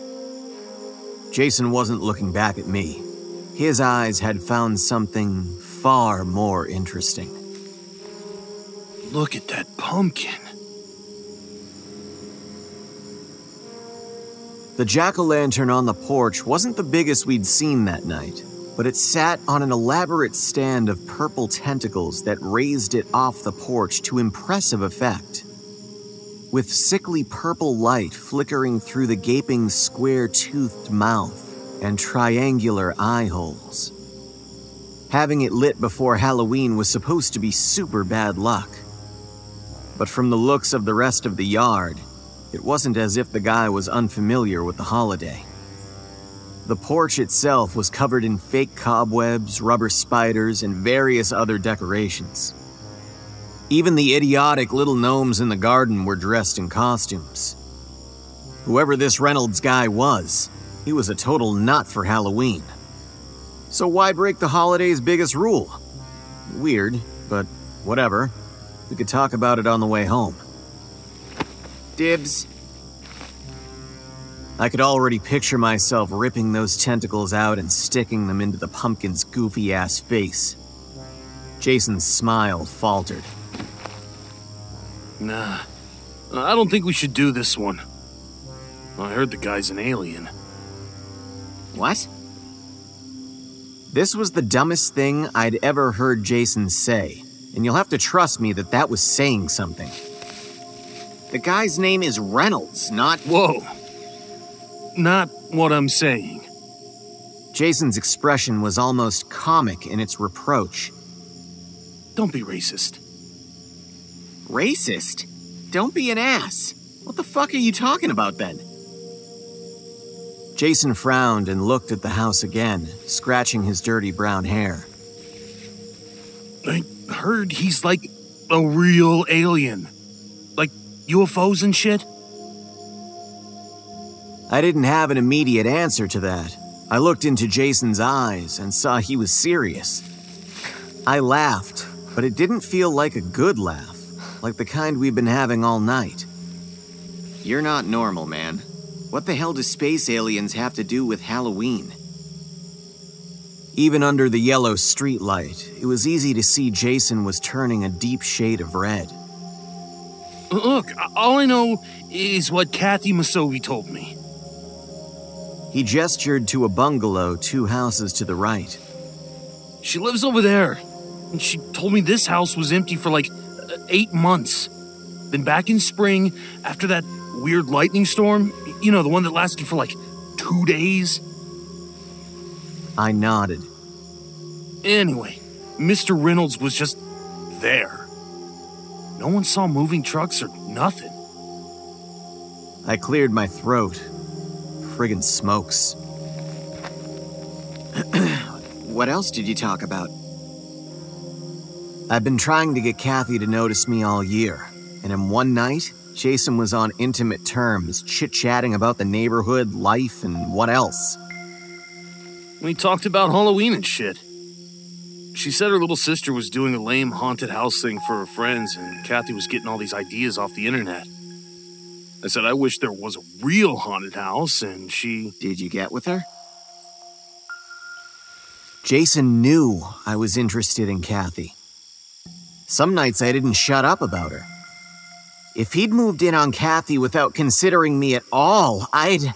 S: Jason wasn't looking back at me. His eyes had found something far more interesting.
O: Look at that pumpkin.
S: The jack o' lantern on the porch wasn't the biggest we'd seen that night, but it sat on an elaborate stand of purple tentacles that raised it off the porch to impressive effect. With sickly purple light flickering through the gaping square toothed mouth and triangular eye holes. Having it lit before Halloween was supposed to be super bad luck. But from the looks of the rest of the yard, it wasn't as if the guy was unfamiliar with the holiday. The porch itself was covered in fake cobwebs, rubber spiders, and various other decorations. Even the idiotic little gnomes in the garden were dressed in costumes. Whoever this Reynolds guy was, he was a total nut for Halloween. So why break the holiday's biggest rule? Weird, but whatever. We could talk about it on the way home.
T: Dibs.
S: I could already picture myself ripping those tentacles out and sticking them into the pumpkin's goofy ass face. Jason's smile faltered.
O: Nah, I don't think we should do this one. I heard the guy's an alien.
S: What? This was the dumbest thing I'd ever heard Jason say, and you'll have to trust me that that was saying something.
T: The guy's name is Reynolds, not.
O: Whoa. Not what I'm saying.
S: Jason's expression was almost comic in its reproach.
O: Don't be racist.
T: Racist? Don't be an ass. What the fuck are you talking about then?
S: Jason frowned and looked at the house again, scratching his dirty brown hair.
O: I heard he's like a real alien. Like UFOs and shit.
S: I didn't have an immediate answer to that. I looked into Jason's eyes and saw he was serious. I laughed, but it didn't feel like a good laugh, like the kind we've been having all night.
T: You're not normal, man. What the hell do space aliens have to do with Halloween?
S: Even under the yellow streetlight, it was easy to see Jason was turning a deep shade of red.
O: Look, all I know is what Kathy Masovi told me.
S: He gestured to a bungalow two houses to the right.
O: She lives over there, and she told me this house was empty for like uh, eight months. Then back in spring, after that weird lightning storm, you know, the one that lasted for like two days.
S: I nodded.
O: Anyway, Mr. Reynolds was just there. No one saw moving trucks or nothing.
S: I cleared my throat. Friggin' smokes.
T: what else did you talk about?
S: I've been trying to get Kathy to notice me all year, and in one night, Jason was on intimate terms, chit chatting about the neighborhood, life, and what else.
O: We talked about Halloween and shit. She said her little sister was doing a lame haunted house thing for her friends, and Kathy was getting all these ideas off the internet. I said I wish there was a real haunted house, and she.
S: Did you get with her? Jason knew I was interested in Kathy. Some nights I didn't shut up about her. If he'd moved in on Kathy without considering me at all, I'd.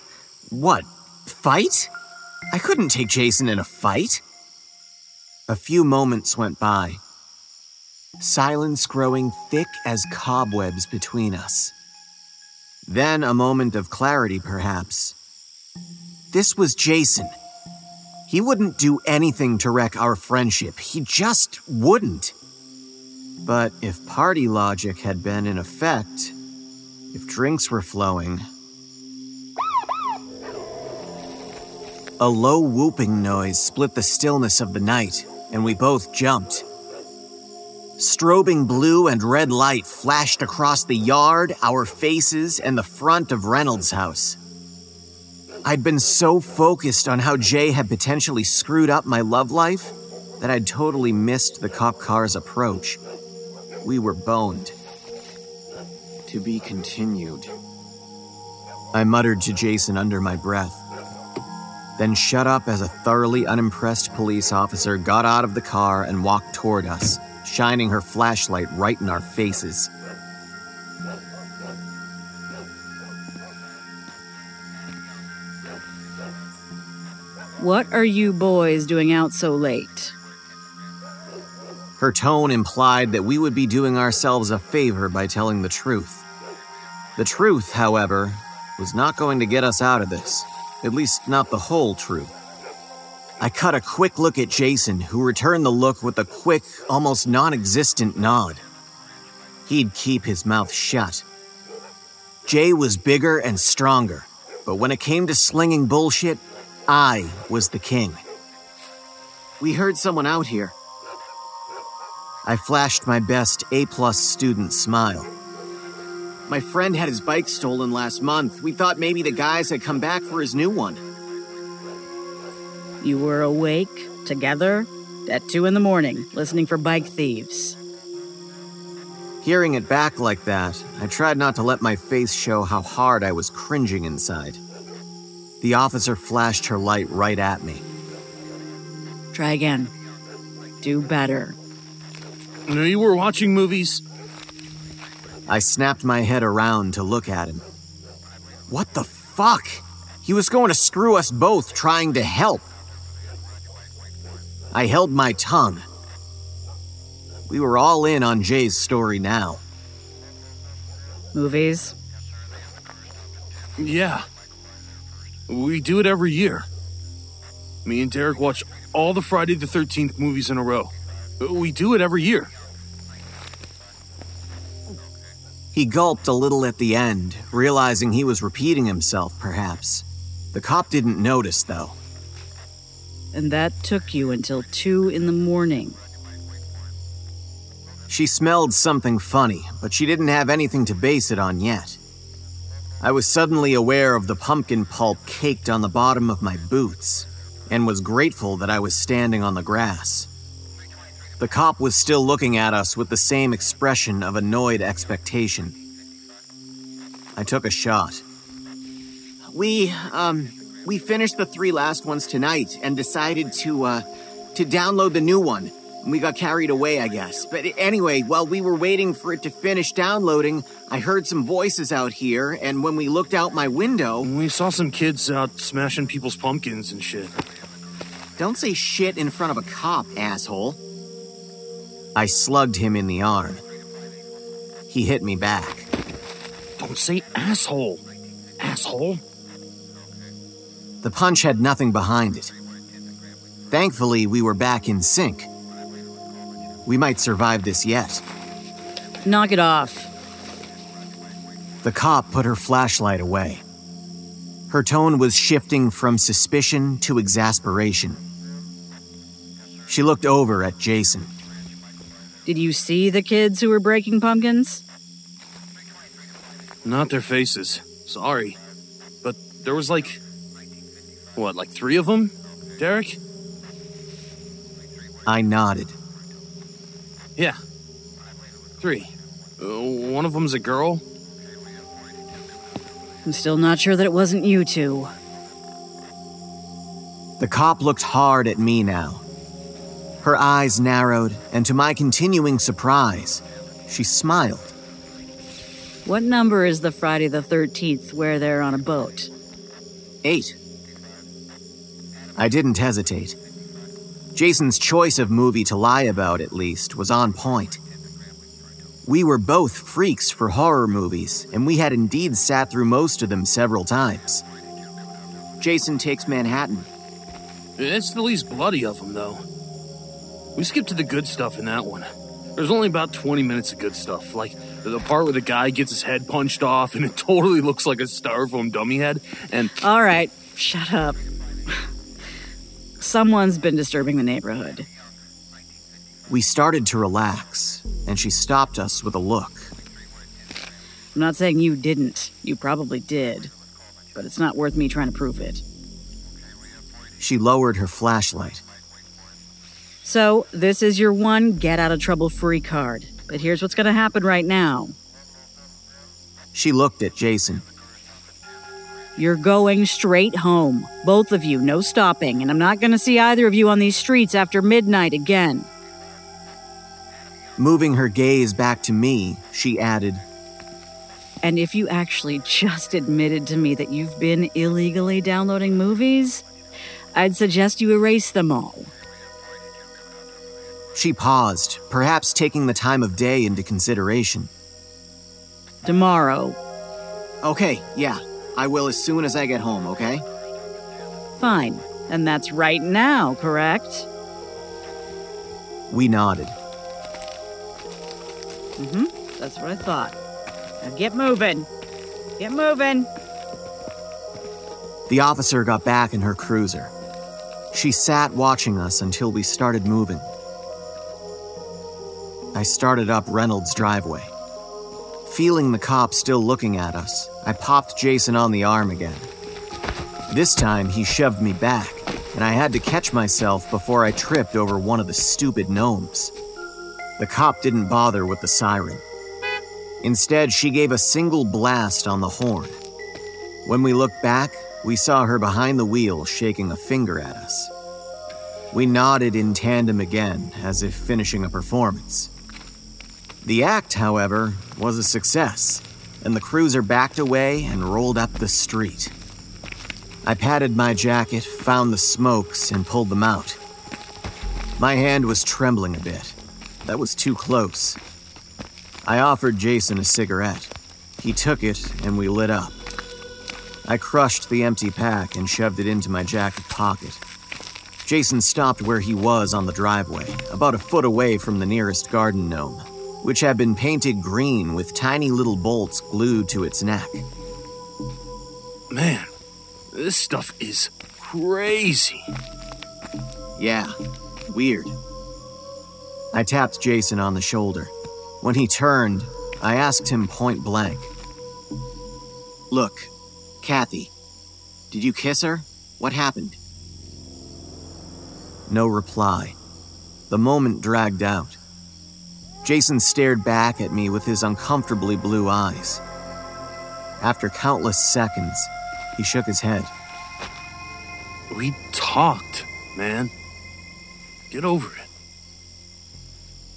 S: what? Fight? I couldn't take Jason in a fight. A few moments went by. Silence growing thick as cobwebs between us. Then a moment of clarity, perhaps. This was Jason. He wouldn't do anything to wreck our friendship. He just wouldn't. But if party logic had been in effect, if drinks were flowing, a low whooping noise split the stillness of the night, and we both jumped. Strobing blue and red light flashed across the yard, our faces, and the front of Reynolds' house. I'd been so focused on how Jay had potentially screwed up my love life that I'd totally missed the cop car's approach. We were boned. To be continued. I muttered to Jason under my breath, then shut up as a thoroughly unimpressed police officer got out of the car and walked toward us, shining her flashlight right in our faces.
U: What are you boys doing out so late?
S: Her tone implied that we would be doing ourselves a favor by telling the truth. The truth, however, was not going to get us out of this, at least not the whole truth. I cut a quick look at Jason, who returned the look with a quick, almost non existent nod. He'd keep his mouth shut. Jay was bigger and stronger, but when it came to slinging bullshit, I was the king. We heard someone out here. I flashed my best A plus student smile. My friend had his bike stolen last month. We thought maybe the guys had come back for his new one.
U: You were awake, together, at 2 in the morning, listening for bike thieves.
S: Hearing it back like that, I tried not to let my face show how hard I was cringing inside. The officer flashed her light right at me.
U: Try again. Do better.
O: Knew you were watching movies.
S: I snapped my head around to look at him. What the fuck? He was going to screw us both trying to help. I held my tongue. We were all in on Jay's story now.
U: Movies?
O: Yeah. We do it every year. Me and Derek watch all the Friday the 13th movies in a row. We do it every year.
S: He gulped a little at the end, realizing he was repeating himself, perhaps. The cop didn't notice, though.
U: And that took you until 2 in the morning.
S: She smelled something funny, but she didn't have anything to base it on yet. I was suddenly aware of the pumpkin pulp caked on the bottom of my boots, and was grateful that I was standing on the grass. The cop was still looking at us with the same expression of annoyed expectation. I took a shot.
T: We, um, we finished the three last ones tonight and decided to, uh, to download the new one. We got carried away, I guess. But anyway, while we were waiting for it to finish downloading, I heard some voices out here, and when we looked out my window.
O: We saw some kids out smashing people's pumpkins and shit.
T: Don't say shit in front of a cop, asshole.
S: I slugged him in the arm. He hit me back.
O: Don't say asshole. Asshole.
S: The punch had nothing behind it. Thankfully, we were back in sync. We might survive this yet.
U: Knock it off.
S: The cop put her flashlight away. Her tone was shifting from suspicion to exasperation. She looked over at Jason.
U: Did you see the kids who were breaking pumpkins?
O: Not their faces. Sorry. But there was like. What, like three of them? Derek?
S: I nodded.
O: Yeah. Three. Uh, one of them's a girl.
U: I'm still not sure that it wasn't you two.
S: The cop looked hard at me now. Her eyes narrowed, and to my continuing surprise, she smiled.
U: What number is the Friday the 13th where they're on a boat?
S: Eight. I didn't hesitate. Jason's choice of movie to lie about, at least, was on point. We were both freaks for horror movies, and we had indeed sat through most of them several times. Jason Takes Manhattan.
O: It's the least bloody of them, though. We skipped to the good stuff in that one. There's only about 20 minutes of good stuff, like the part where the guy gets his head punched off and it totally looks like a styrofoam dummy head, and.
U: All right, shut up. Someone's been disturbing the neighborhood.
S: We started to relax, and she stopped us with a look.
U: I'm not saying you didn't. You probably did. But it's not worth me trying to prove it.
S: She lowered her flashlight.
U: So, this is your one get out of trouble free card. But here's what's gonna happen right now.
S: She looked at Jason.
U: You're going straight home. Both of you, no stopping, and I'm not gonna see either of you on these streets after midnight again.
S: Moving her gaze back to me, she added,
U: And if you actually just admitted to me that you've been illegally downloading movies, I'd suggest you erase them all.
S: She paused, perhaps taking the time of day into consideration.
U: Tomorrow.
S: Okay, yeah. I will as soon as I get home, okay?
U: Fine. And that's right now, correct?
S: We nodded.
U: Mm hmm. That's what I thought. Now get moving. Get moving.
S: The officer got back in her cruiser. She sat watching us until we started moving. I started up Reynolds' driveway. Feeling the cop still looking at us, I popped Jason on the arm again. This time, he shoved me back, and I had to catch myself before I tripped over one of the stupid gnomes. The cop didn't bother with the siren. Instead, she gave a single blast on the horn. When we looked back, we saw her behind the wheel shaking a finger at us. We nodded in tandem again, as if finishing a performance. The act, however, was a success, and the cruiser backed away and rolled up the street. I patted my jacket, found the smokes, and pulled them out. My hand was trembling a bit. That was too close. I offered Jason a cigarette. He took it, and we lit up. I crushed the empty pack and shoved it into my jacket pocket. Jason stopped where he was on the driveway, about a foot away from the nearest garden gnome, which had been painted green with tiny little bolts glued to its neck.
O: Man, this stuff is crazy.
S: Yeah, weird. I tapped Jason on the shoulder. When he turned, I asked him point blank Look, Kathy, did you kiss her? What happened? No reply. The moment dragged out. Jason stared back at me with his uncomfortably blue eyes. After countless seconds, he shook his head.
O: We talked, man. Get over it.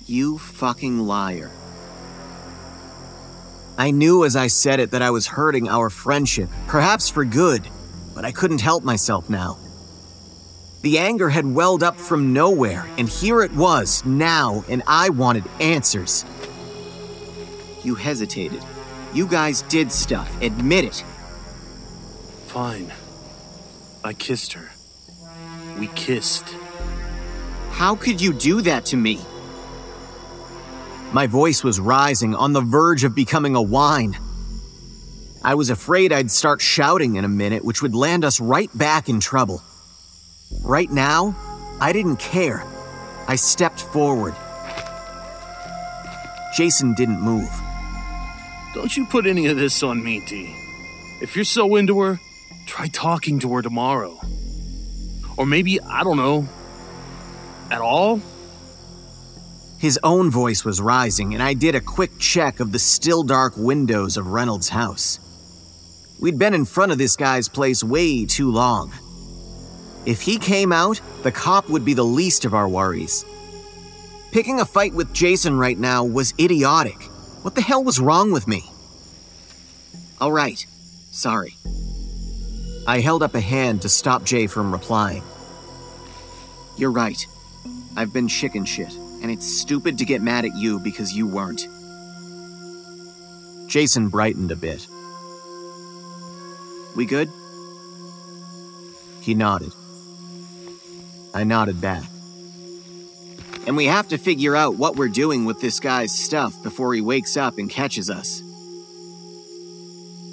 S: You fucking liar. I knew as I said it that I was hurting our friendship, perhaps for good, but I couldn't help myself now. The anger had welled up from nowhere, and here it was, now, and I wanted answers. You hesitated. You guys did stuff. Admit it.
O: Fine. I kissed her. We kissed.
S: How could you do that to me? My voice was rising, on the verge of becoming a whine. I was afraid I'd start shouting in a minute, which would land us right back in trouble. Right now, I didn't care. I stepped forward. Jason didn't move.
O: Don't you put any of this on me, D. If you're so into her, try talking to her tomorrow. Or maybe, I don't know, at all?
S: His own voice was rising, and I did a quick check of the still dark windows of Reynolds' house. We'd been in front of this guy's place way too long. If he came out, the cop would be the least of our worries. Picking a fight with Jason right now was idiotic. What the hell was wrong with me? All right, sorry. I held up a hand to stop Jay from replying. You're right. I've been chicken shit, and it's stupid to get mad at you because you weren't. Jason brightened a bit. We good? He nodded. I nodded back. And we have to figure out what we're doing with this guy's stuff before he wakes up and catches us.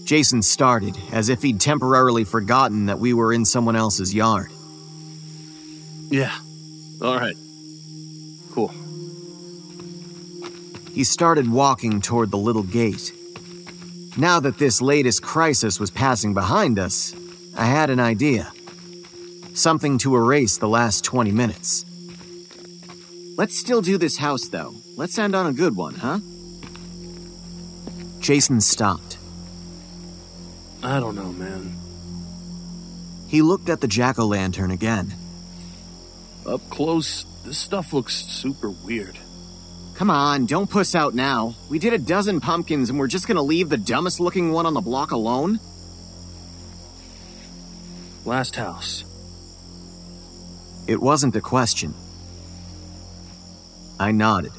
S: Jason started, as if he'd temporarily forgotten that we were in someone else's yard.
O: Yeah. All right. Cool.
S: He started walking toward the little gate. Now that this latest crisis was passing behind us, I had an idea. Something to erase the last 20 minutes. Let's still do this house, though. Let's end on a good one, huh? Jason stopped.
O: I don't know, man.
S: He looked at the jack o' lantern again.
O: Up close, this stuff looks super weird.
S: Come on, don't puss out now. We did a dozen pumpkins and we're just gonna leave the dumbest looking one on the block alone?
O: Last house.
S: It wasn't a question. I nodded.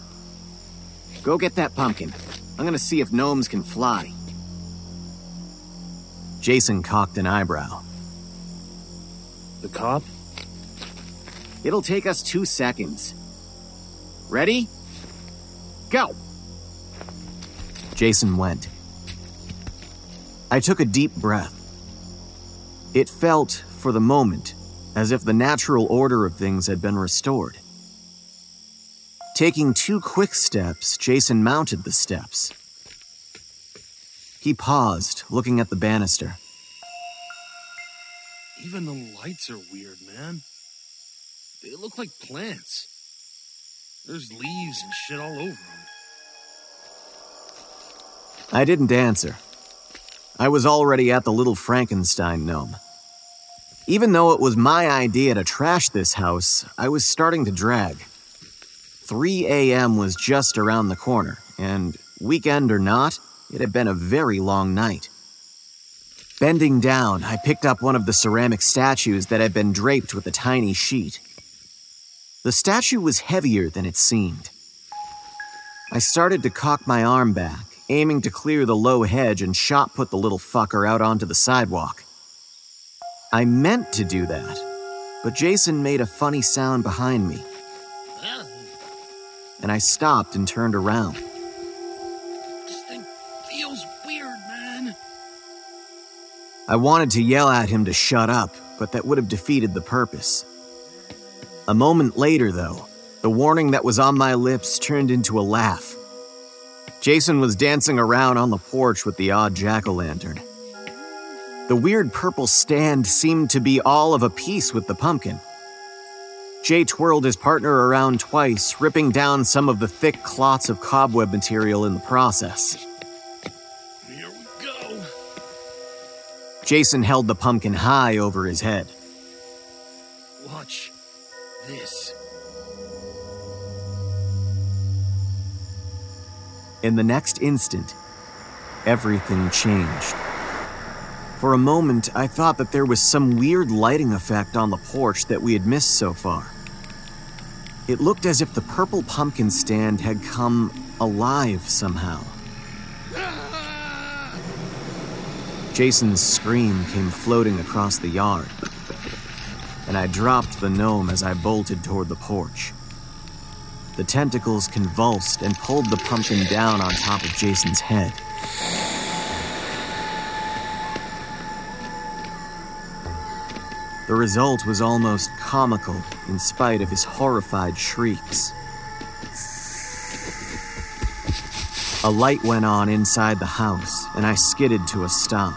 S: Go get that pumpkin. I'm gonna see if gnomes can fly. Jason cocked an eyebrow.
O: The cop?
S: It'll take us two seconds. Ready? Go! Jason went. I took a deep breath. It felt, for the moment, as if the natural order of things had been restored. Taking two quick steps, Jason mounted the steps. He paused, looking at the banister.
O: Even the lights are weird, man. They look like plants. There's leaves and shit all over them.
S: I didn't answer. I was already at the little Frankenstein gnome. Even though it was my idea to trash this house, I was starting to drag. 3 a.m. was just around the corner, and weekend or not, it had been a very long night. Bending down, I picked up one of the ceramic statues that had been draped with a tiny sheet. The statue was heavier than it seemed. I started to cock my arm back, aiming to clear the low hedge and shot put the little fucker out onto the sidewalk. I meant to do that, but Jason made a funny sound behind me. And I stopped and turned around.
O: This thing feels weird, man.
S: I wanted to yell at him to shut up, but that would have defeated the purpose. A moment later, though, the warning that was on my lips turned into a laugh. Jason was dancing around on the porch with the odd jack o' lantern. The weird purple stand seemed to be all of a piece with the pumpkin. Jay twirled his partner around twice, ripping down some of the thick clots of cobweb material in the process.
O: Here we go.
S: Jason held the pumpkin high over his head.
O: Watch this.
S: In the next instant, everything changed. For a moment, I thought that there was some weird lighting effect on the porch that we had missed so far. It looked as if the purple pumpkin stand had come alive somehow. Jason's scream came floating across the yard, and I dropped the gnome as I bolted toward the porch. The tentacles convulsed and pulled the pumpkin down on top of Jason's head. The result was almost comical in spite of his horrified shrieks. A light went on inside the house, and I skidded to a stop.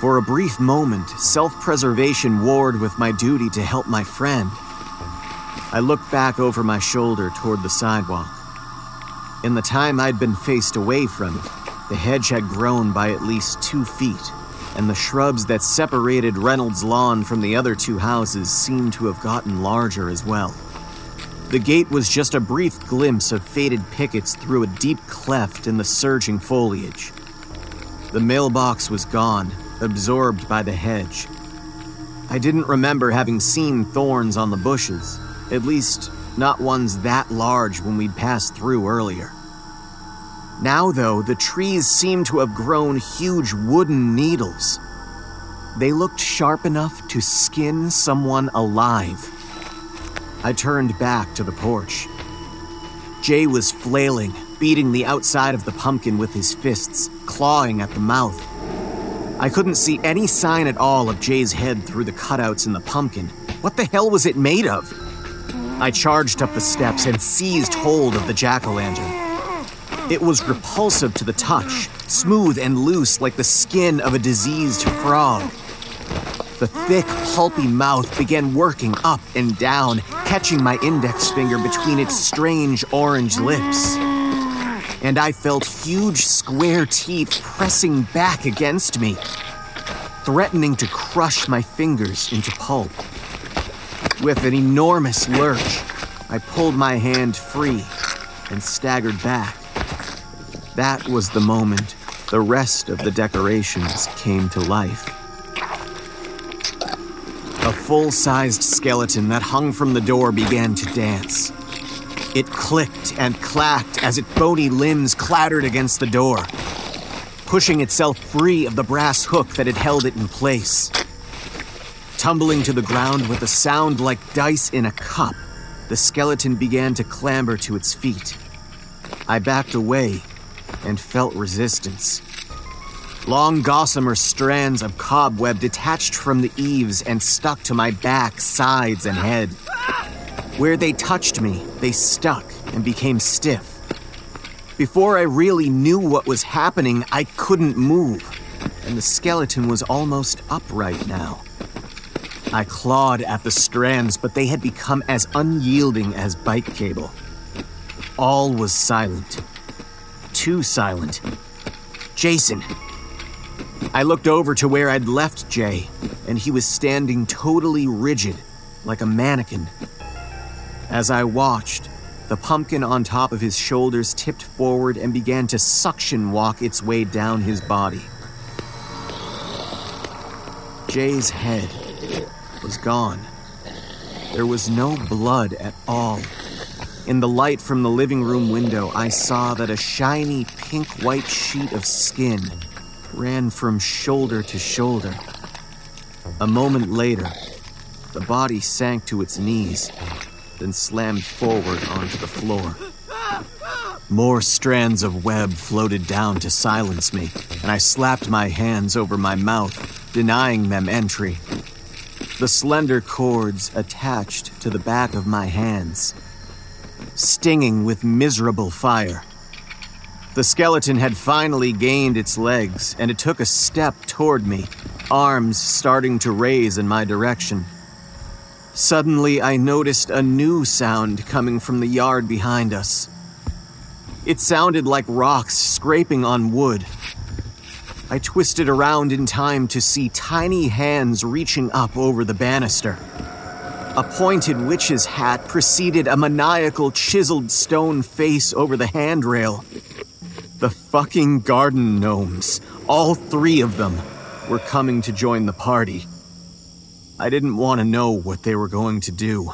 S: For a brief moment, self preservation warred with my duty to help my friend. I looked back over my shoulder toward the sidewalk. In the time I'd been faced away from it, the hedge had grown by at least two feet, and the shrubs that separated Reynolds' lawn from the other two houses seemed to have gotten larger as well. The gate was just a brief glimpse of faded pickets through a deep cleft in the surging foliage. The mailbox was gone, absorbed by the hedge. I didn't remember having seen thorns on the bushes, at least not ones that large when we'd passed through earlier. Now, though, the trees seemed to have grown huge wooden needles. They looked sharp enough to skin someone alive. I turned back to the porch. Jay was flailing, beating the outside of the pumpkin with his fists, clawing at the mouth. I couldn't see any sign at all of Jay's head through the cutouts in the pumpkin. What the hell was it made of? I charged up the steps and seized hold of the jack o' lantern. It was repulsive to the touch, smooth and loose like the skin of a diseased frog. The thick, pulpy mouth began working up and down, catching my index finger between its strange orange lips. And I felt huge square teeth pressing back against me, threatening to crush my fingers into pulp. With an enormous lurch, I pulled my hand free and staggered back. That was the moment the rest of the decorations came to life. A full sized skeleton that hung from the door began to dance. It clicked and clacked as its bony limbs clattered against the door, pushing itself free of the brass hook that had held it in place. Tumbling to the ground with a sound like dice in a cup, the skeleton began to clamber to its feet. I backed away and felt resistance. Long gossamer strands of cobweb detached from the eaves and stuck to my back, sides, and head. Where they touched me, they stuck and became stiff. Before I really knew what was happening, I couldn't move, and the skeleton was almost upright now. I clawed at the strands, but they had become as unyielding as bike cable. All was silent too silent. Jason. I looked over to where I'd left Jay, and he was standing totally rigid, like a mannequin. As I watched, the pumpkin on top of his shoulders tipped forward and began to suction walk its way down his body. Jay's head was gone. There was no blood at all. In the light from the living room window, I saw that a shiny pink white sheet of skin ran from shoulder to shoulder. A moment later, the body sank to its knees, then slammed forward onto the floor. More strands of web floated down to silence me, and I slapped my hands over my mouth, denying them entry. The slender cords attached to the back of my hands stinging with miserable fire. The skeleton had finally gained its legs, and it took a step toward me, arms starting to raise in my direction. Suddenly, I noticed a new sound coming from the yard behind us. It sounded like rocks scraping on wood. I twisted around in time to see tiny hands reaching up over the banister. A pointed witch's hat preceded a maniacal chiseled stone face over the handrail. The fucking garden gnomes, all three of them, were coming to join the party. I didn't want to know what they were going to do.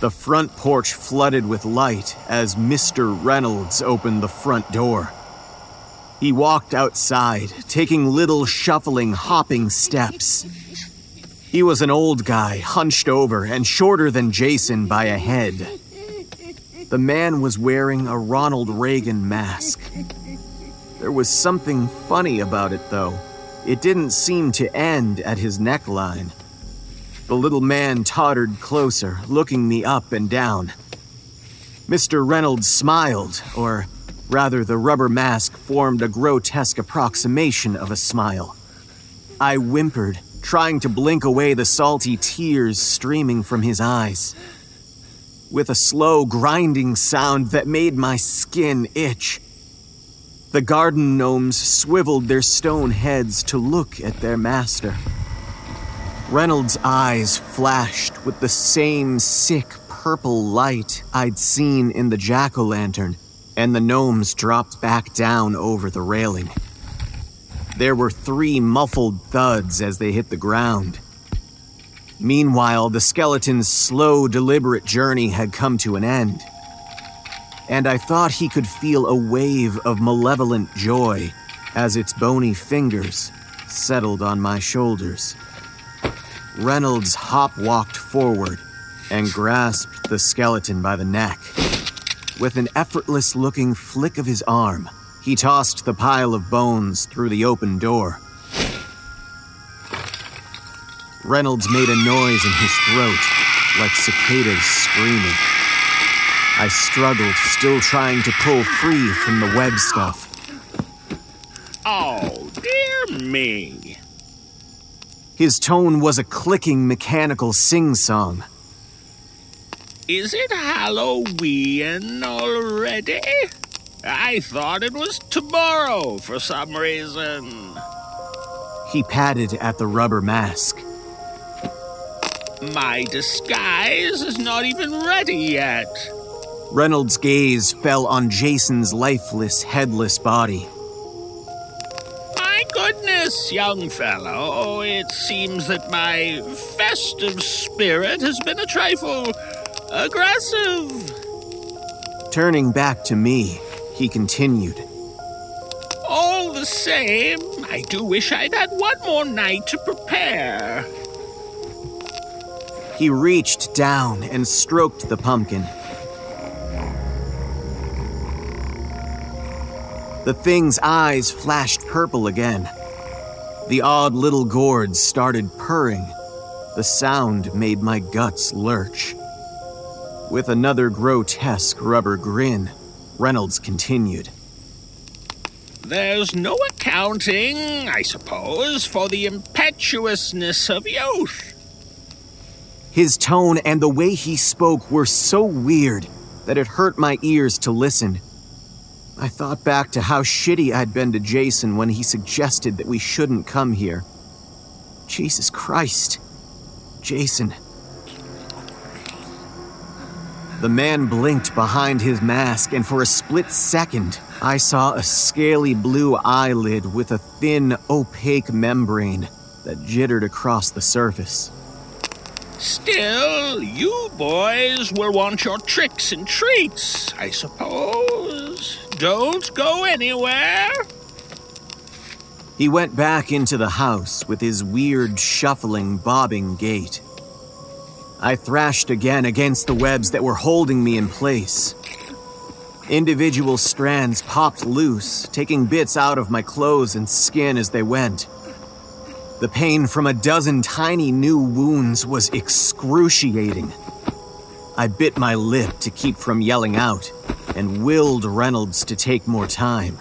S: The front porch flooded with light as Mr. Reynolds opened the front door. He walked outside, taking little shuffling, hopping steps. He was an old guy, hunched over and shorter than Jason by a head. The man was wearing a Ronald Reagan mask. There was something funny about it, though. It didn't seem to end at his neckline. The little man tottered closer, looking me up and down. Mr. Reynolds smiled, or rather, the rubber mask formed a grotesque approximation of a smile. I whimpered trying to blink away the salty tears streaming from his eyes. with a slow grinding sound that made my skin itch. The garden gnomes swiveled their stone heads to look at their master. Reynolds' eyes flashed with the same sick purple light I'd seen in the jack o' lantern, and the gnomes dropped back down over the railing. There were three muffled thuds as they hit the ground. Meanwhile, the skeleton's slow, deliberate journey had come to an end. And I thought he could feel a wave of malevolent joy as its bony fingers settled on my shoulders. Reynolds hop walked forward and grasped the skeleton by the neck. With an effortless looking flick of his arm, he tossed the pile of bones through the open door. Reynolds made a noise in his throat, like cicadas screaming. I struggled, still trying to pull free from the web stuff.
V: Oh, dear me.
S: His tone was a clicking mechanical sing song.
V: Is it Halloween already? I thought it was tomorrow for some reason.
S: He patted at the rubber mask.
V: My disguise is not even ready yet.
S: Reynolds' gaze fell on Jason's lifeless, headless body.
V: My goodness, young fellow, oh, it seems that my festive spirit has been a trifle aggressive.
S: Turning back to me, he continued.
V: All the same, I do wish I'd had one more night to prepare.
S: He reached down and stroked the pumpkin. The thing's eyes flashed purple again. The odd little gourds started purring. The sound made my guts lurch. With another grotesque rubber grin, Reynolds continued.
V: There's no accounting, I suppose, for the impetuousness of youth.
S: His tone and the way he spoke were so weird that it hurt my ears to listen. I thought back to how shitty I'd been to Jason when he suggested that we shouldn't come here. Jesus Christ. Jason. The man blinked behind his mask, and for a split second, I saw a scaly blue eyelid with a thin, opaque membrane that jittered across the surface.
V: Still, you boys will want your tricks and treats, I suppose. Don't go anywhere.
S: He went back into the house with his weird, shuffling, bobbing gait. I thrashed again against the webs that were holding me in place. Individual strands popped loose, taking bits out of my clothes and skin as they went. The pain from a dozen tiny new wounds was excruciating. I bit my lip to keep from yelling out and willed Reynolds to take more time.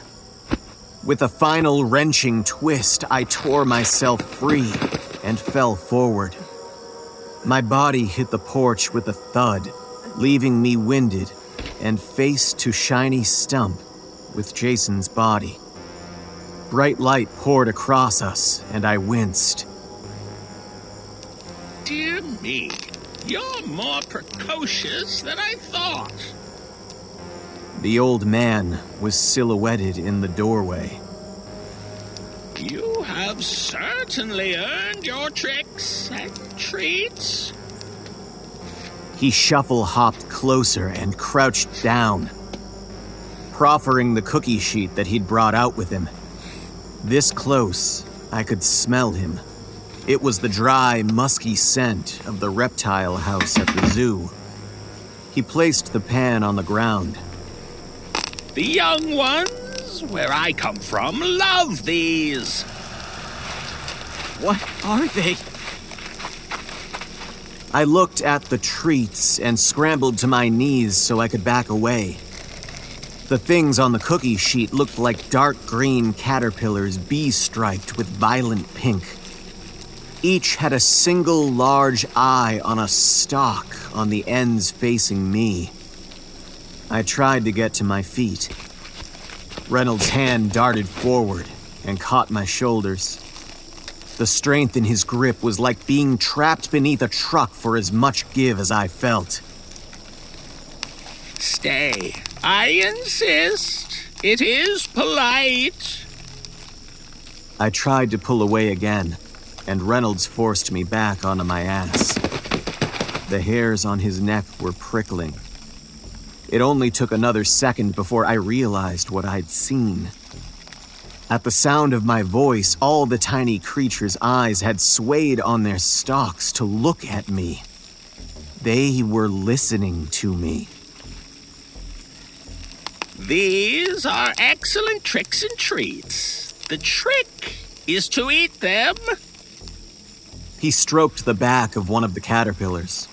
S: With a final wrenching twist, I tore myself free and fell forward. My body hit the porch with a thud, leaving me winded and face to shiny stump with Jason's body. Bright light poured across us, and I winced.
V: Dear me, you're more precocious than I thought.
S: The old man was silhouetted in the doorway.
V: You have certainly earned your tricks and treats.
S: He shuffle hopped closer and crouched down, proffering the cookie sheet that he'd brought out with him. This close, I could smell him. It was the dry, musky scent of the reptile house at the zoo. He placed the pan on the ground.
V: The young ones, where I come from, love these.
T: What are they?
S: I looked at the treats and scrambled to my knees so I could back away. The things on the cookie sheet looked like dark green caterpillars, bee striped with violent pink. Each had a single large eye on a stalk on the ends facing me. I tried to get to my feet. Reynolds' hand darted forward and caught my shoulders. The strength in his grip was like being trapped beneath a truck for as much give as I felt.
V: Stay. I insist. It is polite.
S: I tried to pull away again, and Reynolds forced me back onto my ass. The hairs on his neck were prickling. It only took another second before I realized what I'd seen. At the sound of my voice, all the tiny creature's eyes had swayed on their stalks to look at me. They were listening to me.
V: These are excellent tricks and treats. The trick is to eat them.
S: He stroked the back of one of the caterpillars.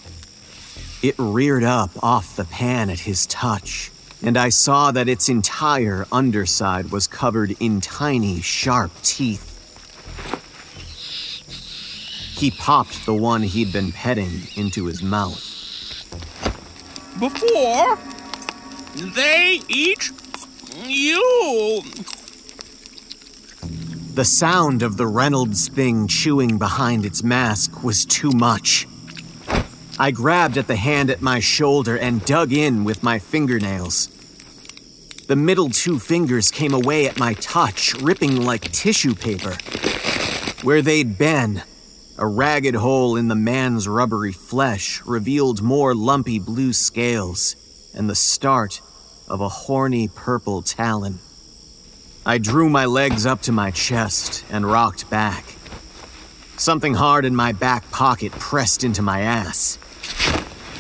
S: It reared up off the pan at his touch and I saw that its entire underside was covered in tiny, sharp teeth. He popped the one he'd been petting into his mouth.
V: Before they eat you.
S: The sound of the Reynolds thing chewing behind its mask was too much. I grabbed at the hand at my shoulder and dug in with my fingernails. The middle two fingers came away at my touch, ripping like tissue paper. Where they'd been, a ragged hole in the man's rubbery flesh revealed more lumpy blue scales and the start of a horny purple talon. I drew my legs up to my chest and rocked back. Something hard in my back pocket pressed into my ass.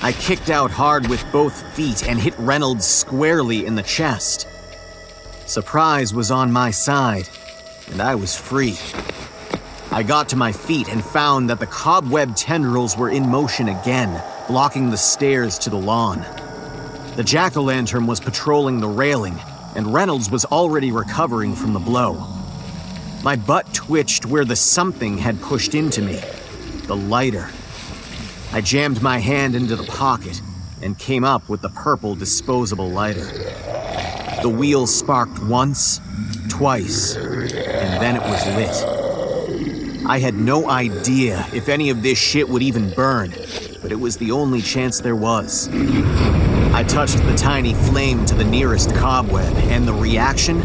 S: I kicked out hard with both feet and hit Reynolds squarely in the chest. Surprise was on my side, and I was free. I got to my feet and found that the cobweb tendrils were in motion again, blocking the stairs to the lawn. The jack o' lantern was patrolling the railing, and Reynolds was already recovering from the blow. My butt twitched where the something had pushed into me the lighter. I jammed my hand into the pocket and came up with the purple disposable lighter. The wheel sparked once, twice, and then it was lit. I had no idea if any of this shit would even burn, but it was the only chance there was. I touched the tiny flame to the nearest cobweb, and the reaction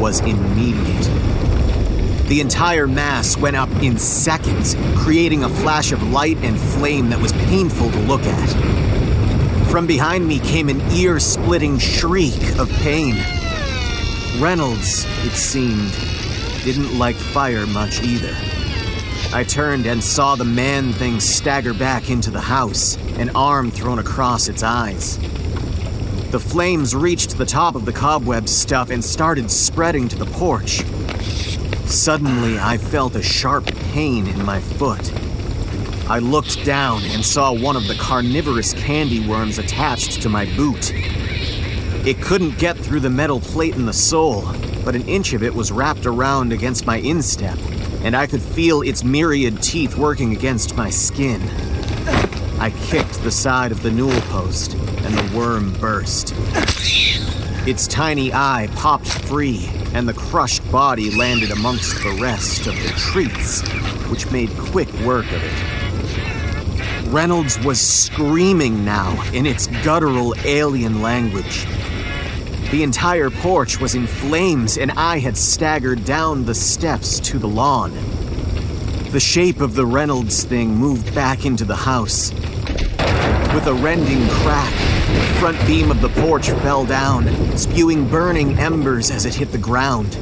S: was immediate. The entire mass went up in seconds, creating a flash of light and flame that was painful to look at. From behind me came an ear splitting shriek of pain. Reynolds, it seemed, didn't like fire much either. I turned and saw the man thing stagger back into the house, an arm thrown across its eyes. The flames reached the top of the cobweb stuff and started spreading to the porch. Suddenly, I felt a sharp pain in my foot. I looked down and saw one of the carnivorous candy worms attached to my boot. It couldn't get through the metal plate in the sole, but an inch of it was wrapped around against my instep, and I could feel its myriad teeth working against my skin. I kicked the side of the newel post, and the worm burst. Its tiny eye popped free, and the crushed body landed amongst the rest of the treats, which made quick work of it. Reynolds was screaming now in its guttural alien language. The entire porch was in flames, and I had staggered down the steps to the lawn. The shape of the Reynolds thing moved back into the house. With a rending crack, the front beam of the porch fell down, spewing burning embers as it hit the ground.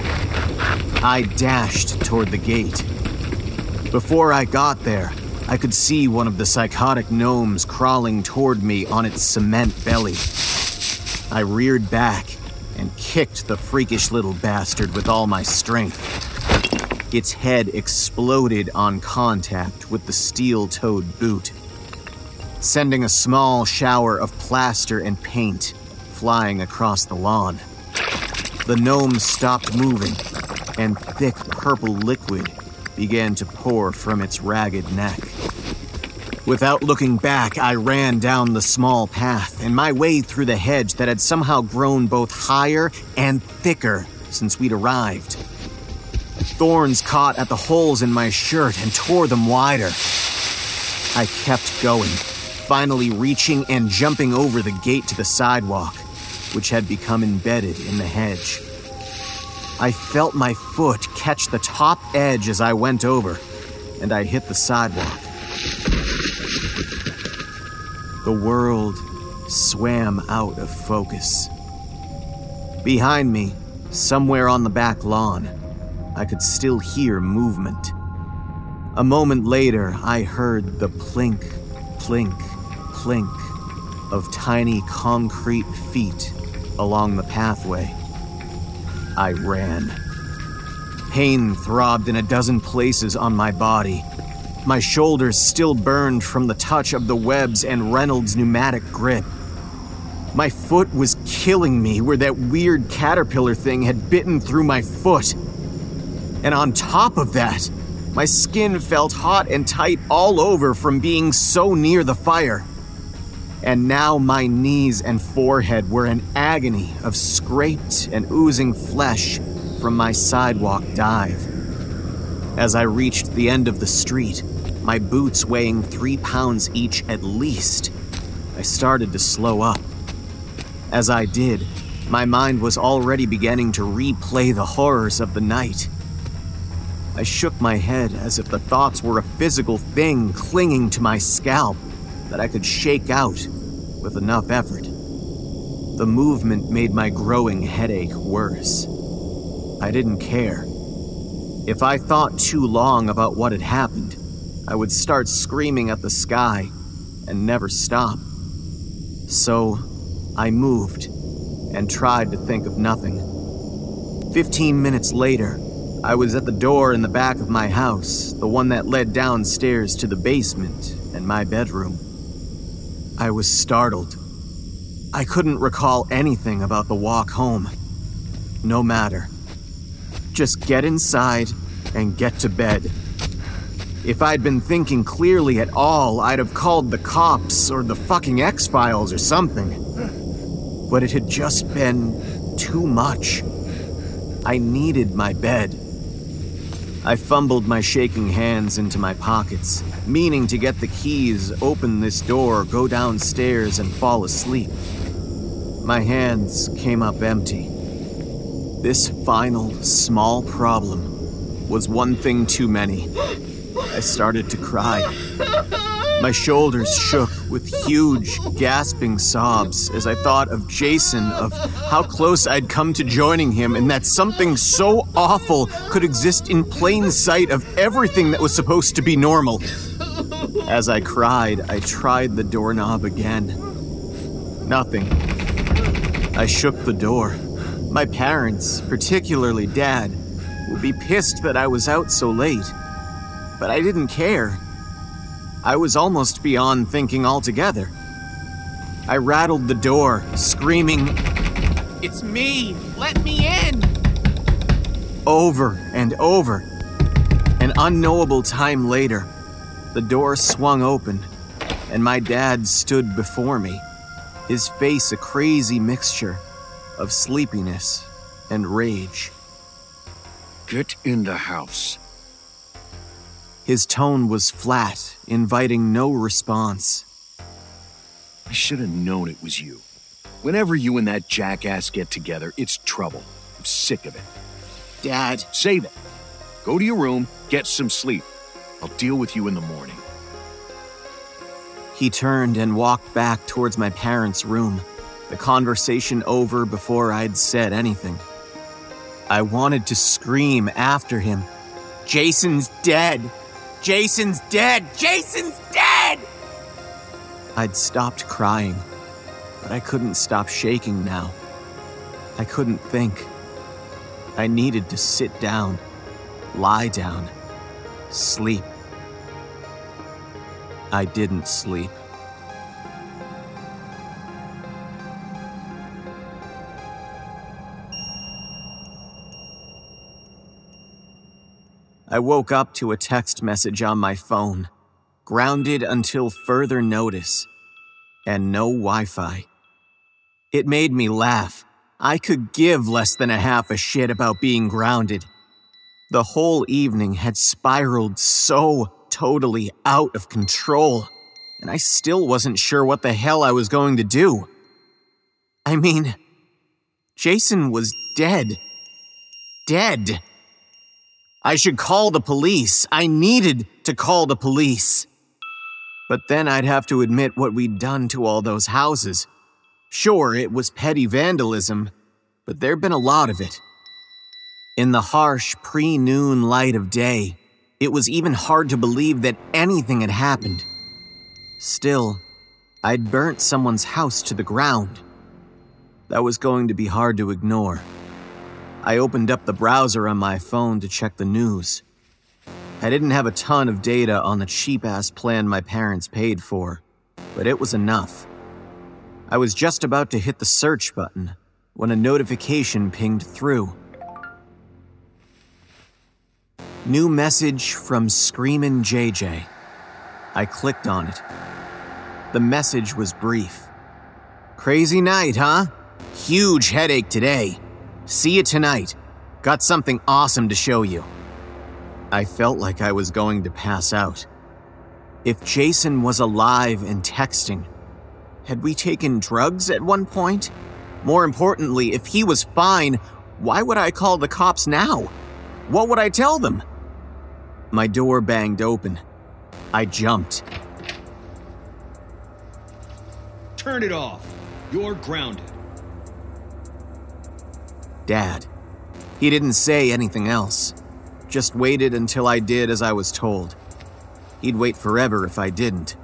S: I dashed toward the gate. Before I got there, I could see one of the psychotic gnomes crawling toward me on its cement belly. I reared back and kicked the freakish little bastard with all my strength. Its head exploded on contact with the steel toed boot, sending a small shower of plaster and paint flying across the lawn. The gnome stopped moving, and thick purple liquid began to pour from its ragged neck. Without looking back, I ran down the small path and my way through the hedge that had somehow grown both higher and thicker since we'd arrived. Thorns caught at the holes in my shirt and tore them wider. I kept going, finally reaching and jumping over the gate to the sidewalk, which had become embedded in the hedge. I felt my foot catch the top edge as I went over, and I hit the sidewalk. The world swam out of focus. Behind me, somewhere on the back lawn, I could still hear movement. A moment later, I heard the plink, plink, plink of tiny concrete feet along the pathway. I ran. Pain throbbed in a dozen places on my body. My shoulders still burned from the touch of the webs and Reynolds' pneumatic grip. My foot was killing me where that weird caterpillar thing had bitten through my foot. And on top of that, my skin felt hot and tight all over from being so near the fire. And now my knees and forehead were an agony of scraped and oozing flesh from my sidewalk dive. As I reached the end of the street, my boots weighing three pounds each at least, I started to slow up. As I did, my mind was already beginning to replay the horrors of the night. I shook my head as if the thoughts were a physical thing clinging to my scalp that I could shake out with enough effort. The movement made my growing headache worse. I didn't care. If I thought too long about what had happened, I would start screaming at the sky and never stop. So, I moved and tried to think of nothing. Fifteen minutes later, I was at the door in the back of my house, the one that led downstairs to the basement and my bedroom. I was startled. I couldn't recall anything about the walk home. No matter. Just get inside and get to bed. If I'd been thinking clearly at all, I'd have called the cops or the fucking X Files or something. But it had just been too much. I needed my bed. I fumbled my shaking hands into my pockets, meaning to get the keys, open this door, go downstairs, and fall asleep. My hands came up empty. This final, small problem was one thing too many. I started to cry. My shoulders shook with huge, gasping sobs as I thought of Jason, of how close I'd come to joining him, and that something so awful could exist in plain sight of everything that was supposed to be normal. As I cried, I tried the doorknob again. Nothing. I shook the door. My parents, particularly Dad, would be pissed that I was out so late. But I didn't care. I was almost beyond thinking altogether. I rattled the door, screaming,
T: It's me! Let me in!
S: over and over. An unknowable time later, the door swung open, and my dad stood before me, his face a crazy mixture of sleepiness and rage.
V: Get in the house.
S: His tone was flat, inviting no response.
V: I should have known it was you. Whenever you and that jackass get together, it's trouble. I'm sick of it.
T: Dad.
V: Save it. Go to your room, get some sleep. I'll deal with you in the morning.
S: He turned and walked back towards my parents' room, the conversation over before I'd said anything. I wanted to scream after him Jason's dead! Jason's dead! Jason's dead! I'd stopped crying, but I couldn't stop shaking now. I couldn't think. I needed to sit down, lie down, sleep. I didn't sleep. I woke up to a text message on my phone. Grounded until further notice. And no Wi Fi. It made me laugh. I could give less than a half a shit about being grounded. The whole evening had spiraled so totally out of control, and I still wasn't sure what the hell I was going to do. I mean, Jason was dead. Dead. I should call the police. I needed to call the police. But then I'd have to admit what we'd done to all those houses. Sure, it was petty vandalism, but there'd been a lot of it. In the harsh pre noon light of day, it was even hard to believe that anything had happened. Still, I'd burnt someone's house to the ground. That was going to be hard to ignore. I opened up the browser on my phone to check the news. I didn't have a ton of data on the cheap ass plan my parents paid for, but it was enough. I was just about to hit the search button when a notification pinged through. New message from Screamin' JJ. I clicked on it. The message was brief. Crazy night, huh? Huge headache today. See you tonight. Got something awesome to show you. I felt like I was going to pass out. If Jason was alive and texting, had we taken drugs at one point? More importantly, if he was fine, why would I call the cops now? What would I tell them? My door banged open. I jumped.
W: Turn it off. You're grounded.
S: Dad. He didn't say anything else. Just waited until I did as I was told. He'd wait forever if I didn't.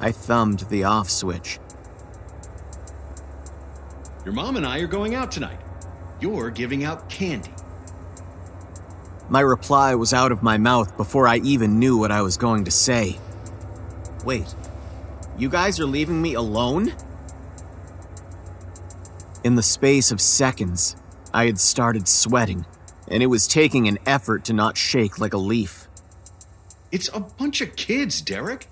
S: I thumbed the off switch.
W: Your mom and I are going out tonight. You're giving out candy.
S: My reply was out of my mouth before I even knew what I was going to say. Wait, you guys are leaving me alone? In the space of seconds, I had started sweating, and it was taking an effort to not shake like a leaf.
W: It's a bunch of kids, Derek.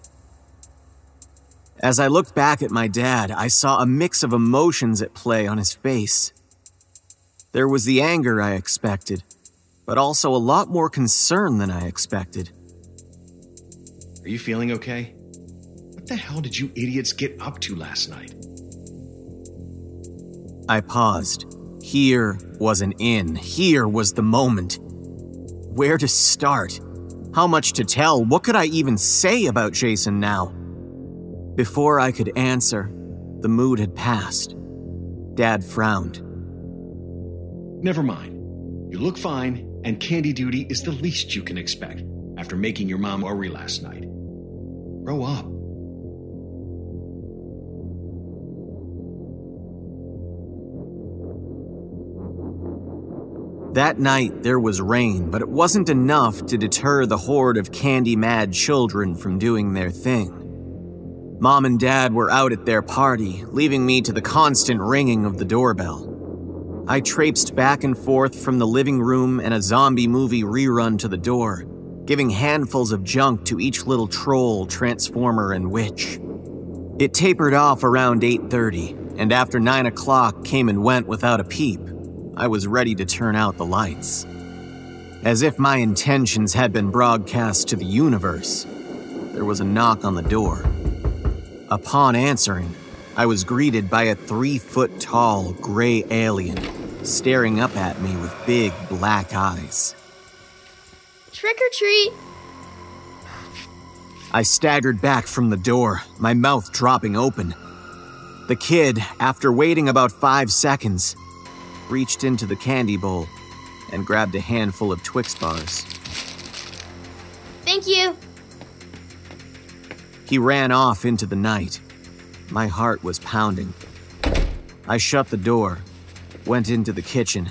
S: As I looked back at my dad, I saw a mix of emotions at play on his face. There was the anger I expected, but also a lot more concern than I expected.
W: Are you feeling okay? What the hell did you idiots get up to last night?
S: I paused. Here was an in. Here was the moment. Where to start? How much to tell? What could I even say about Jason now? Before I could answer, the mood had passed. Dad frowned.
W: Never mind. You look fine, and candy duty is the least you can expect after making your mom worry last night. Grow up.
S: That night there was rain, but it wasn't enough to deter the horde of candy mad children from doing their thing. Mom and Dad were out at their party, leaving me to the constant ringing of the doorbell. I traipsed back and forth from the living room and a zombie movie rerun to the door, giving handfuls of junk to each little troll, transformer, and witch. It tapered off around 8:30, and after 9 o'clock came and went without a peep. I was ready to turn out the lights. As if my intentions had been broadcast to the universe, there was a knock on the door. Upon answering, I was greeted by a three foot tall gray alien staring up at me with big black eyes.
X: Trick or treat!
S: I staggered back from the door, my mouth dropping open. The kid, after waiting about five seconds, reached into the candy bowl and grabbed a handful of Twix bars.
X: Thank you!
S: He ran off into the night. My heart was pounding. I shut the door, went into the kitchen.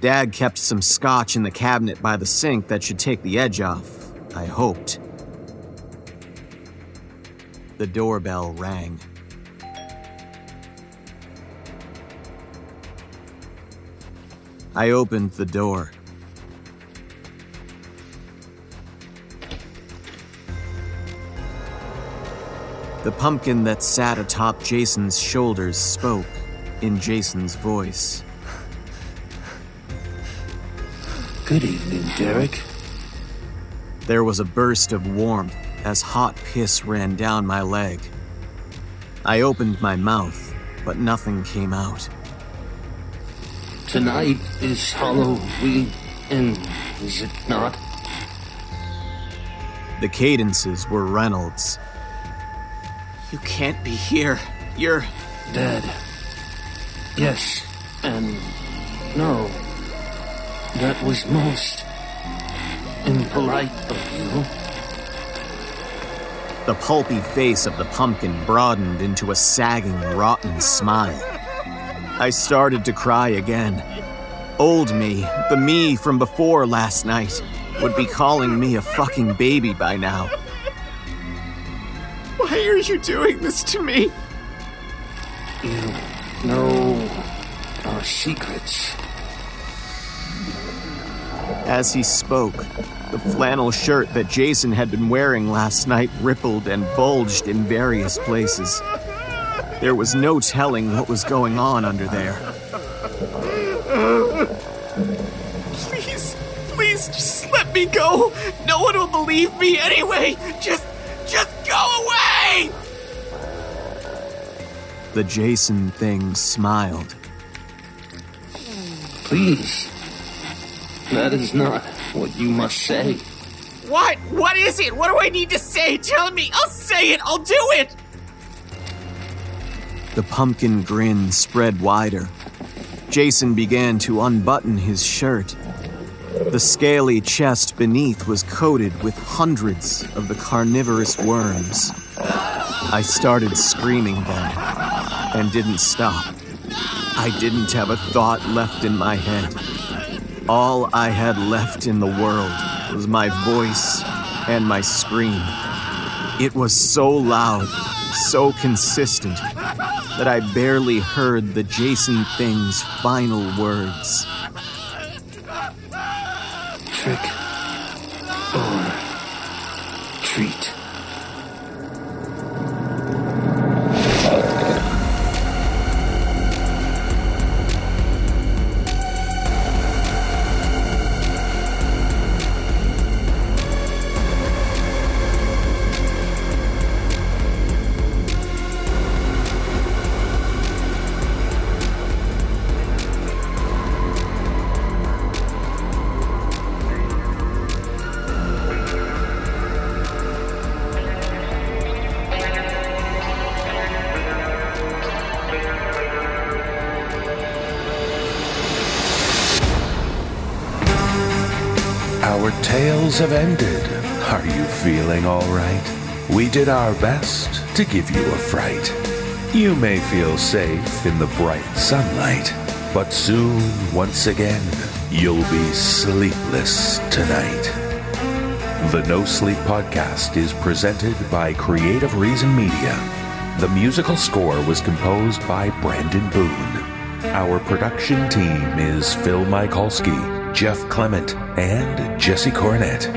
S: Dad kept some scotch in the cabinet by the sink that should take the edge off, I hoped. The doorbell rang. I opened the door. The pumpkin that sat atop Jason's shoulders spoke in Jason's voice.
O: Good evening, Derek.
S: There was a burst of warmth as hot piss ran down my leg. I opened my mouth, but nothing came out.
O: Tonight is Halloween, and is it not?
S: The cadences were Reynolds.
T: You can't be here. You're.
O: Dead. Yes, and no. That was most impolite of you.
S: The pulpy face of the pumpkin broadened into a sagging, rotten smile. I started to cry again. Old me, the me from before last night, would be calling me a fucking baby by now.
T: Why are you doing this to me?
O: You know our secrets.
S: As he spoke, the flannel shirt that Jason had been wearing last night rippled and bulged in various places. There was no telling what was going on under there.
T: Please, please, just let me go. No one will believe me anyway. Just, just go away.
S: The Jason thing smiled.
O: Please. That is not what you must say.
T: What? What is it? What do I need to say? Tell me. I'll say it. I'll do it.
S: The pumpkin grin spread wider. Jason began to unbutton his shirt. The scaly chest beneath was coated with hundreds of the carnivorous worms. I started screaming then and didn't stop. I didn't have a thought left in my head. All I had left in the world was my voice and my scream. It was so loud, so consistent, that I barely heard the Jason thing's final words.
O: Trick or treat.
C: Have ended. Are you feeling all right? We did our best to give you a fright. You may feel safe in the bright sunlight, but soon, once again, you'll be sleepless tonight. The No Sleep Podcast is presented by Creative Reason Media. The musical score was composed by Brandon Boone. Our production team is Phil Michalski, Jeff Clement, and Jesse Cornett.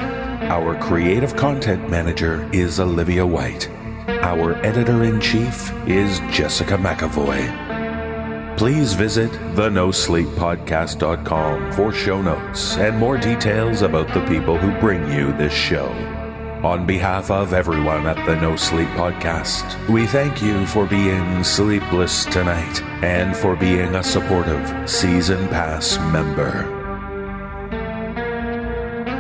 C: Our creative content manager is Olivia White. Our editor in chief is Jessica McAvoy. Please visit thenosleeppodcast.com for show notes and more details about the people who bring you this show. On behalf of everyone at the No Sleep Podcast, we thank you for being sleepless tonight and for being a supportive Season Pass member.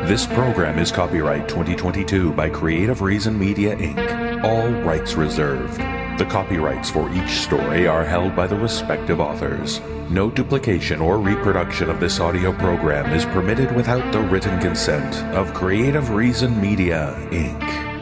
C: This program is copyright 2022 by Creative Reason Media Inc., all rights reserved. The copyrights for each story are held by the respective authors. No duplication or reproduction of this audio program is permitted without the written consent of Creative Reason Media Inc.